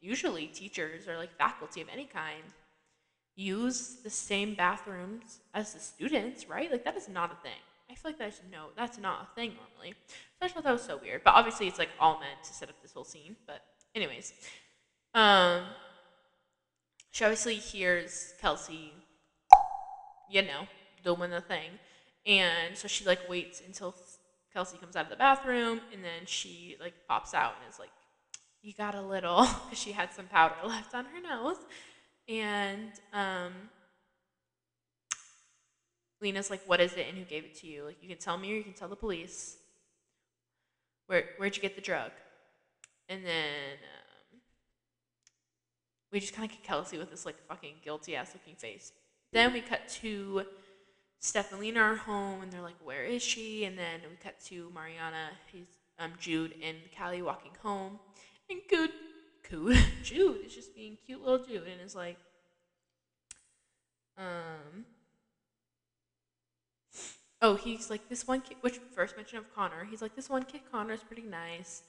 usually teachers or like faculty of any kind use the same bathrooms as the students, right? Like that is not a thing. I feel like that's no, that's not a thing normally. So I thought that was so weird. But obviously, it's like all meant to set up this whole scene. But anyways, um, she obviously hears Kelsey, you know, doing the thing, and so she like waits until Kelsey comes out of the bathroom, and then she like pops out and is like, "You got a little," because she had some powder left on her nose. And um, Lena's like, "What is it, and who gave it to you? Like, you can tell me, or you can tell the police. Where where'd you get the drug?" And then um, we just kind of get Kelsey with this like fucking guilty ass looking face. Then we cut to Steph and Lena are home, and they're like, "Where is she?" And then we cut to Mariana, he's um, Jude, and Callie walking home, and good Jude. Jude is just being cute little Jude and is like, um, oh, he's like this one kid, which first mention of Connor. He's like this one kid. Connor is pretty nice.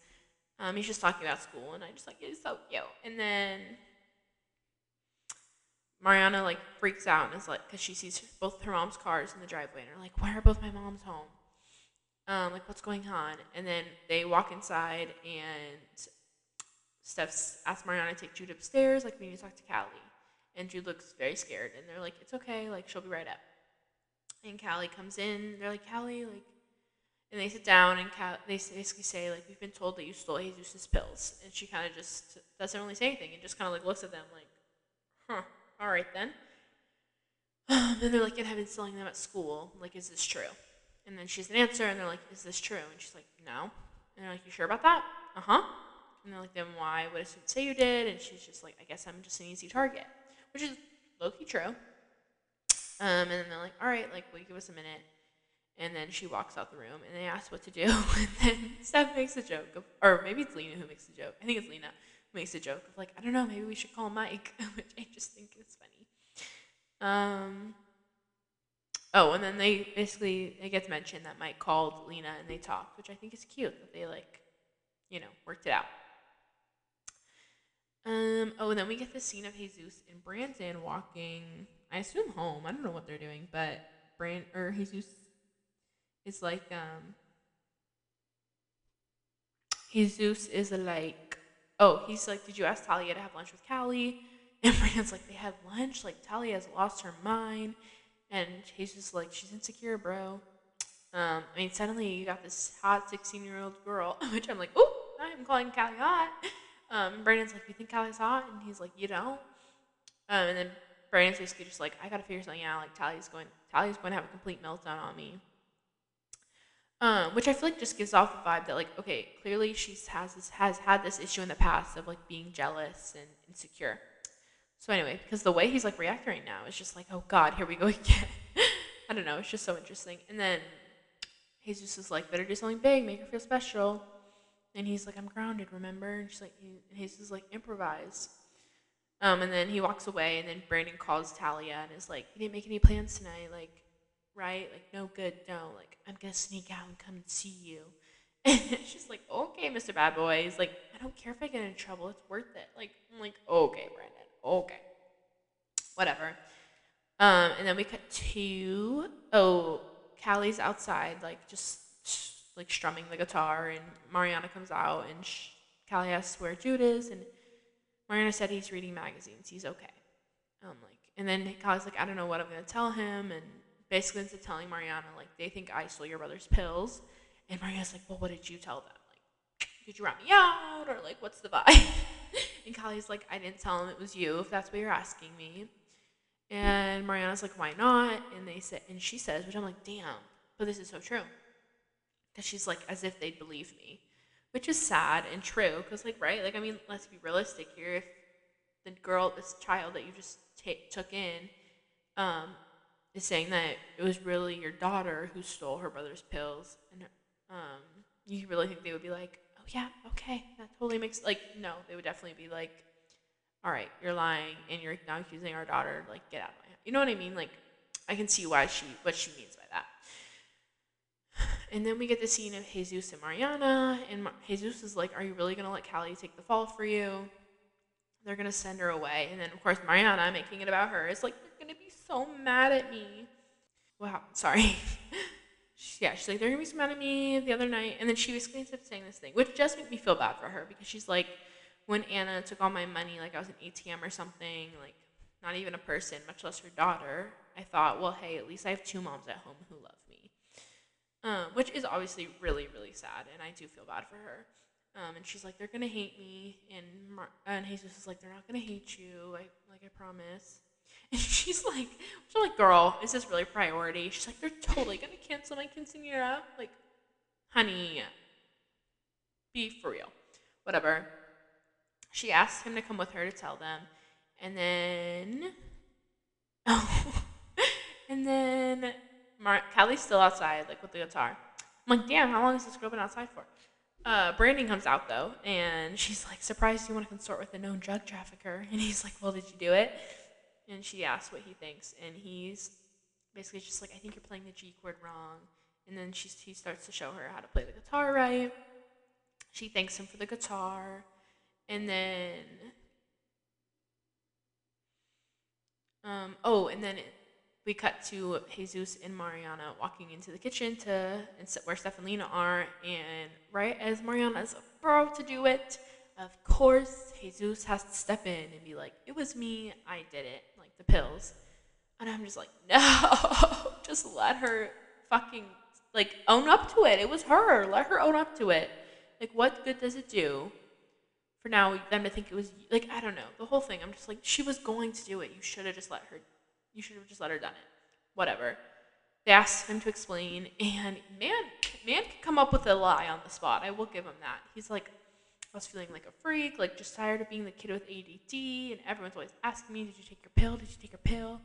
Um, he's just talking about school, and I just like he's so cute. And then Mariana like freaks out and is like, because she sees both her mom's cars in the driveway, and are like, why are both my moms home? Um, like what's going on? And then they walk inside, and Steph's asked Mariana to take Jude upstairs, like we need to talk to Callie. And Jude looks very scared, and they're like, "It's okay, like she'll be right up." And Callie comes in. They're like, "Callie, like," and they sit down, and Cal- they basically say, "Like we've been told that you stole Jesus' pills," and she kind of just doesn't really say anything, and just kind of like looks at them, like, "Huh, all right then." and they're like, "And I've been selling them at school. Like, is this true?" And then she's an answer, and they're like, "Is this true?" And she's like, "No." And they're like, "You sure about that?" Uh huh. And they're like, then why would a student say you did? And she's just like, I guess I'm just an easy target, which is low key true. Um, and then they're like, all right, like, will you give us a minute? And then she walks out the room, and they ask what to do. and then Steph makes a joke, of, or maybe it's Lena who makes the joke. I think it's Lena makes a joke of like, I don't know, maybe we should call Mike, which I just think is funny. Um. Oh, and then they basically it gets mentioned that Mike called Lena and they talked, which I think is cute that they like, you know, worked it out. Um, oh, and then we get the scene of Jesus and Brandon walking, I assume home. I don't know what they're doing, but Brand or Jesus is like um Jesus is like oh, he's like, Did you ask Talya to have lunch with Callie? And Brandon's like, They had lunch? Like Talya has lost her mind. And he's just like, she's insecure, bro. Um, I mean, suddenly you got this hot 16 year old girl, which I'm like, oh, I'm calling Callie hot. Um, Brandon's like, you think Callie's hot? And he's like, you don't. Um, and then Brandon's basically just like, I gotta figure something out. Like Talya's going, Tally's going to have a complete meltdown on me. Um, which I feel like just gives off the vibe that like, okay, clearly she's has this has had this issue in the past of like being jealous and insecure. So anyway, because the way he's like reacting right now is just like, oh God, here we go again. I don't know, it's just so interesting. And then Jesus is like, better do something big, make her feel special. And he's like, I'm grounded, remember? And she's like, he, and Jesus is like, improvise. Um, and then he walks away, and then Brandon calls Talya and is like, you didn't make any plans tonight, like, right? Like, no good, no. Like, I'm gonna sneak out and come and see you. And she's like, okay, Mr. Bad Boy. He's like, I don't care if I get in trouble. It's worth it. Like, I'm like, okay, Brandon, okay, whatever. Um, and then we cut to oh, Callie's outside, like just like strumming the guitar, and Mariana comes out, and sh- Callie asks where Jude is, and Mariana said he's reading magazines. He's okay. Um, like, and then Callie's like, I don't know what I'm gonna tell him, and basically into telling Mariana like they think I stole your brother's pills, and Mariana's like, well, what did you tell them? Like, did you rat me out, or like, what's the vibe? and Callie's like, I didn't tell him it was you, if that's what you're asking me. And Mariana's like, why not? And they said, and she says, which I'm like, damn, but this is so true. Because she's like, as if they'd believe me, which is sad and true. Because like, right? Like, I mean, let's be realistic here. If the girl, this child that you just t- took in, um, is saying that it was really your daughter who stole her brother's pills, and um, you really think they would be like, oh yeah, okay, that totally makes like no, they would definitely be like, all right, you're lying and you're now accusing our daughter. Like, get out of my house. You know what I mean? Like, I can see why she what she means by that. And then we get the scene of Jesus and Mariana, and Jesus is like, "Are you really gonna let Callie take the fall for you?" They're gonna send her away, and then of course Mariana, making it about her, is like, "They're gonna be so mad at me." Wow, sorry. yeah, she's like, "They're gonna be so mad at me." The other night, and then she basically ends up saying this thing, which just made me feel bad for her because she's like, when Ana took all my money, like I was an ATM or something, like not even a person, much less her daughter, I thought, well, hey, at least I have two moms at home who love me. Um, which is obviously really, really sad, and I do feel bad for her. Um, and she's like, they're gonna hate me, and Mar- and Jesus is like, they're not gonna hate you, I like I promise. And she's like, she's like, girl, is this really priority? She's like, they're totally gonna cancel my quinceanera. Like, honey, be for real. Whatever she asks him to come with her to tell them. And then, oh, and then Mar- Callie's still outside, like with the guitar. I'm like, damn, how long has this girl been outside for? Uh, Brandon comes out though, and she's like, surprised you want to consort with a known drug trafficker. And he's like, well, did you do it? And she asks what he thinks, and he's basically just like, I think you're playing the G chord wrong. And then she, he starts to show her how to play the guitar right. She thanks him for the guitar. And then, um, oh, and then it, we cut to Jesus and Mariana walking into the kitchen to and where Steph and Lena are, and right as Mariana's about to do it, of course Jesus has to step in and be like, "It was me, I did it," like the pills, and I'm just like, "No, just let her fucking like own up to it. It was her. Let her own up to it. Like, what good does it do for now them to think it was like I don't know the whole thing. I'm just like she was going to do it. You should have just let her. You should have just let her done it. Whatever. They asked him to explain, and man, man can come up with a lie on the spot. I will give him that. He's like, I was feeling like a freak, like just tired of being the kid with ADD, and everyone's always asking me, "Did you take your pill? Did you take your pill?"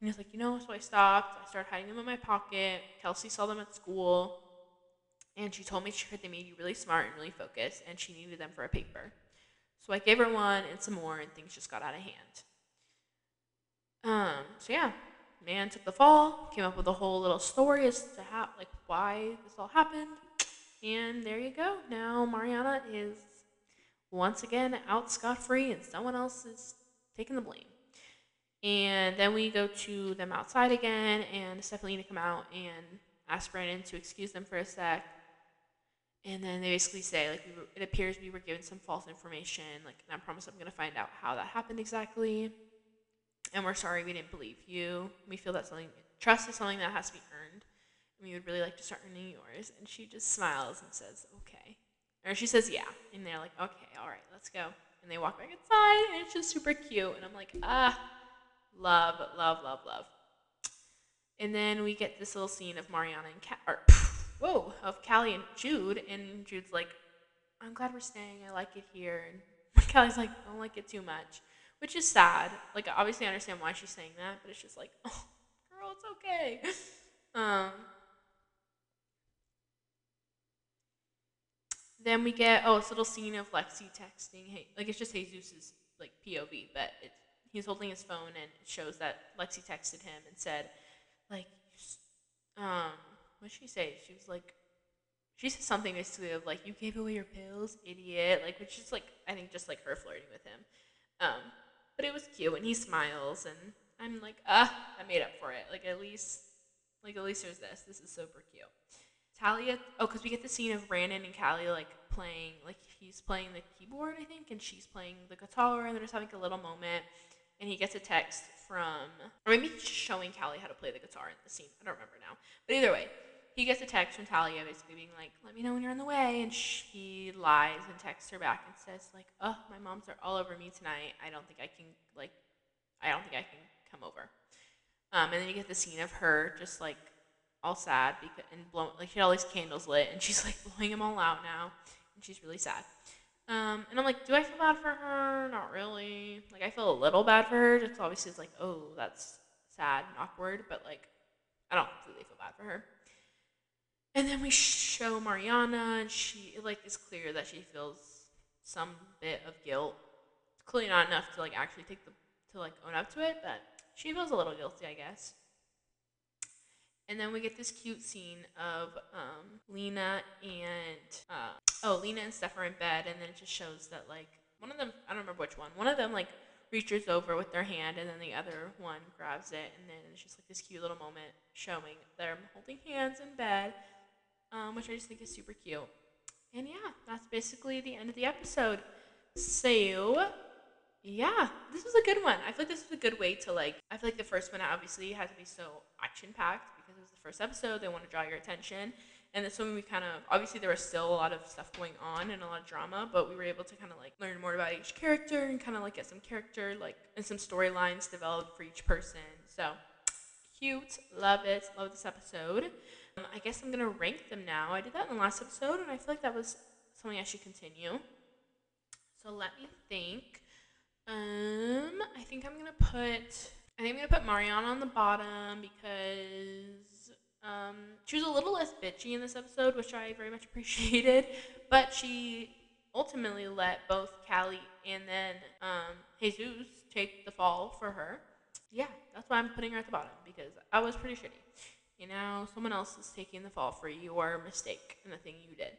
And he's like, you know, so I stopped. I started hiding them in my pocket. Kelsey saw them at school, and she told me she heard they made you really smart and really focused, and she needed them for a paper. So I gave her one and some more, and things just got out of hand. Um, so yeah, man took the fall, came up with a whole little story as to how, like, why this all happened, and there you go. Now Mariana is once again out scot free, and someone else is taking the blame. And then we go to them outside again, and Stephanie to come out and ask Brandon to excuse them for a sec and then they basically say like we were, it appears we were given some false information like and i promise i'm going to find out how that happened exactly and we're sorry we didn't believe you we feel that something trust is something that has to be earned. And we would really like to start earning yours. And she just smiles and says, okay. Or she says, yeah. And they're like, okay, all right, let's go. And they walk back inside, and it's just super cute. And I'm like, ah, love, love, love, love. And then we get this little scene of Mariana and Cat, or whoa, of Callie and Jude, and Jude's like, I'm glad we're staying. I like it here. And Callie's like, I don't like it too much, which is sad. Like, obviously, I understand why she's saying that, but it's just like, oh, girl, it's okay. Um, then we get oh, this little scene of Lexi texting. Hey, like it's just Jesus's like POV, but it's he's holding his phone and it shows that Lexi texted him and said, like, um, what did she say? She was like, she said something basically of like, you gave away your pills, idiot. Like, which is like, I think just like her flirting with him. Um, but it was cute and he smiles and I'm like, ah, I made up for it. Like at least, like at least there's this. This is super cute. Talya, oh, because we get the scene of Brandon and Callie like playing, like he's playing the keyboard, I think, and she's playing the guitar, and they're just having a little moment. And he gets a text from, or maybe he's showing Callie how to play the guitar in the scene. I don't remember now. But either way, he gets a text from Talya basically being like, let me know when you're on the way. And she lies and texts her back and says, like, oh, my moms are all over me tonight. I don't think I can, like, I don't think I can come over. Um, and then you get the scene of her just like all sad because and blowing like she had all these candles lit and she's like blowing them all out now and she's really sad. Um, and I'm like, do I feel bad for her? Not really. Like I feel a little bad for her. Just obviously it's like, oh, that's sad and awkward, but like I don't really feel bad for her. And then we show Mariana, and she like is clear that she feels some bit of guilt. It's Clearly not enough to like actually take the to like own up to it, but she feels a little guilty, I guess. And then we get this cute scene of um, Lena and uh, oh, Lena and Steph are in bed, and then it just shows that like one of them, I don't remember which one, one of them like reaches over with their hand, and then the other one grabs it, and then it's just like this cute little moment showing them holding hands in bed, um, which I just think is super cute. And yeah, that's basically the end of the episode. So yeah, this was a good one. I feel like this was a good way to like. I feel like the first one obviously had to be so action packed was the first episode. They want to draw your attention, and this one we kind of obviously there was still a lot of stuff going on and a lot of drama, but we were able to kind of like learn more about each character and kind of like get some character like and some storylines developed for each person. So cute, love it, love this episode. Um, I guess I'm gonna rank them now. I did that in the last episode, and I feel like that was something I should continue. So let me think. Um, I think I'm gonna put. I think I'm gonna put Mariana on the bottom because um, she was a little less bitchy in this episode, which I very much appreciated. But she ultimately let both Callie and then um, Jesus take the fall for her. Yeah, that's why I'm putting her at the bottom because I was pretty shitty. You know, someone else is taking the fall for your mistake and the thing you did.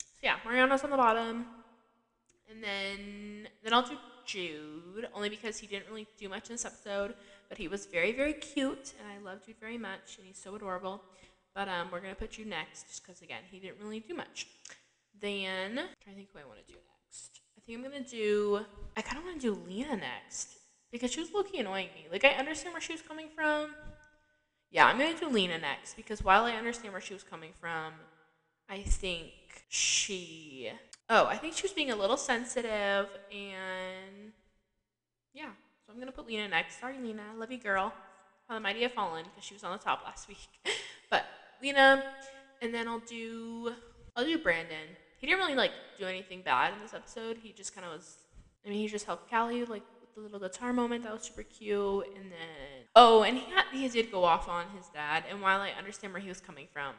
So yeah, Mariana's on the bottom, and then then I'll do Jude, only because he didn't really do much in this episode, but he was very, very cute, and I loved you very much, and he's so adorable. But um, we're gonna put you next, just because again, he didn't really do much. Then I'm trying to think who I want to do next. I think I'm gonna do. I kind of want to do Lena next because she was looking annoying me. Like I understand where she was coming from. Yeah, I'm gonna do Lena next because while I understand where she was coming from, I think she Oh, I think she was being a little sensitive, and yeah. So I'm gonna put Lena next. Sorry, Lena. I love you, girl. How the mighty have fallen because she was on the top last week. but Lena, and then I'll do I'll do Brandon. He didn't really like do anything bad in this episode. He just kind of was. I mean, he just helped Callie like with the little guitar moment that was super cute, and then oh, and he had, he did go off on his dad. And while I understand where he was coming from,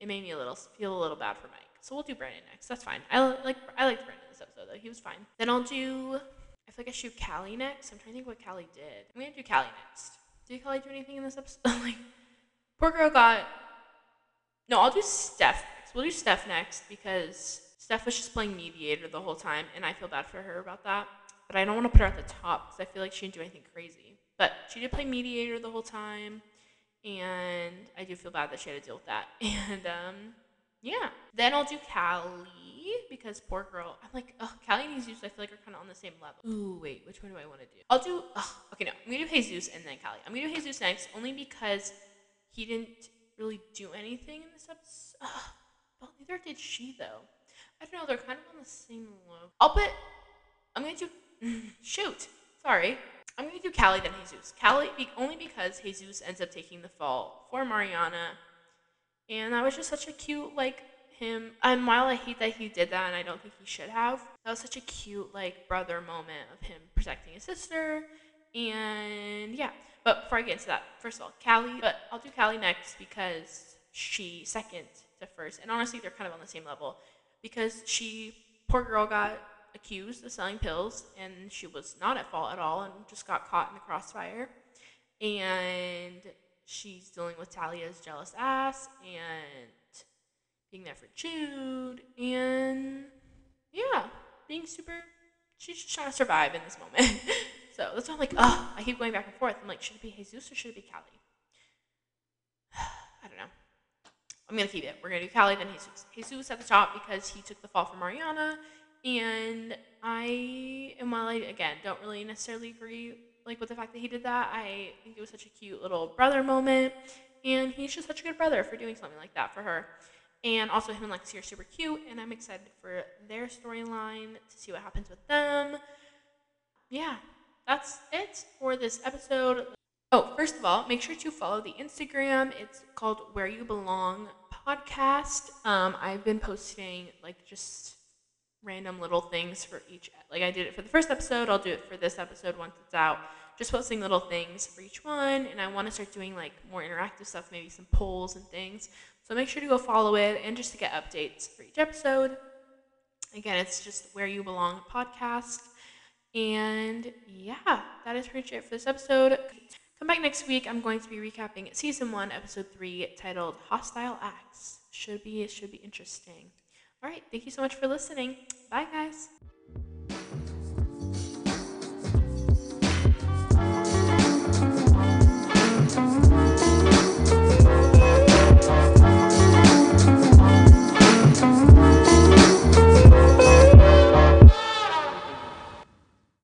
it made me a little feel a little bad for Mike. So we'll do Brandon next. That's fine. I like I liked Brandon this episode though. He was fine. Then I'll do. I feel like I do Callie next. I'm trying to think what Callie did. I'm gonna do Callie next. Did Callie do anything in this episode? like, poor girl got. No, I'll do Steph next. We'll do Steph next because Steph was just playing mediator the whole time, and I feel bad for her about that. But I don't want to put her at the top because I feel like she didn't do anything crazy. But she did play mediator the whole time, and I do feel bad that she had to deal with that. And um, yeah. Then I'll do Callie because poor girl. I'm like, oh, Callie and Jesus, I feel like are kind of on the same level. Ooh, wait, which one do I want to do? I'll do, oh, okay, no. I'm going to do Jesus and then Callie. I'm going to do Jesus next only because he didn't really do anything in this episode. Uh, well, neither did she, though. I don't know, they're kind of on the same level. I'll put, I'm going to do, shoot, sorry. I'm going to do Callie then Jesus. Callie, only because Jesus ends up taking the fall for Mariana. And that was just such a cute, like, him. And while I hate that he did that, and I don't think he should have, that was such a cute, like, brother moment of him protecting his sister. And yeah. But before I get into that, first of all, Callie, but I'll do Callie next because she second to first. And honestly, they're kind of on the same level because she, poor girl, got accused of selling pills and she was not at fault at all and just got caught in the crossfire. And she's dealing with Talya's jealous ass and being there for Jude and yeah, being super. She's just trying to survive in this moment. so that's why I'm like, oh, I keep going back and forth. I'm like, should it be Jesus or should it be Callie? I don't know. I'm gonna keep it. We're gonna do Callie then Jesus. Jesus at the top because he took the fall for Mariana and I, and while I again don't really necessarily agree like with the fact that he did that, I think it was such a cute little brother moment, and he's just such a good brother for doing something like that for her. And also him and Lexi are super cute, and I'm excited for their storyline to see what happens with them. Yeah, that's it for this episode. Oh, first of all, make sure to follow the Instagram. It's called Where You Belong Podcast. Um, I've been posting like just random little things for each like I did it for the first episode, I'll do it for this episode once it's out. Just posting little things for each one and I want to start doing like more interactive stuff, maybe some polls and things. So make sure to go follow it and just to get updates for each episode. Again, it's just Where You Belong podcast. And yeah, that is pretty much it for this episode. Come back next week. I'm going to be recapping season one, episode three, titled Hostile Acts. Should be should be interesting. All right. Thank you so much for listening. Bye, guys.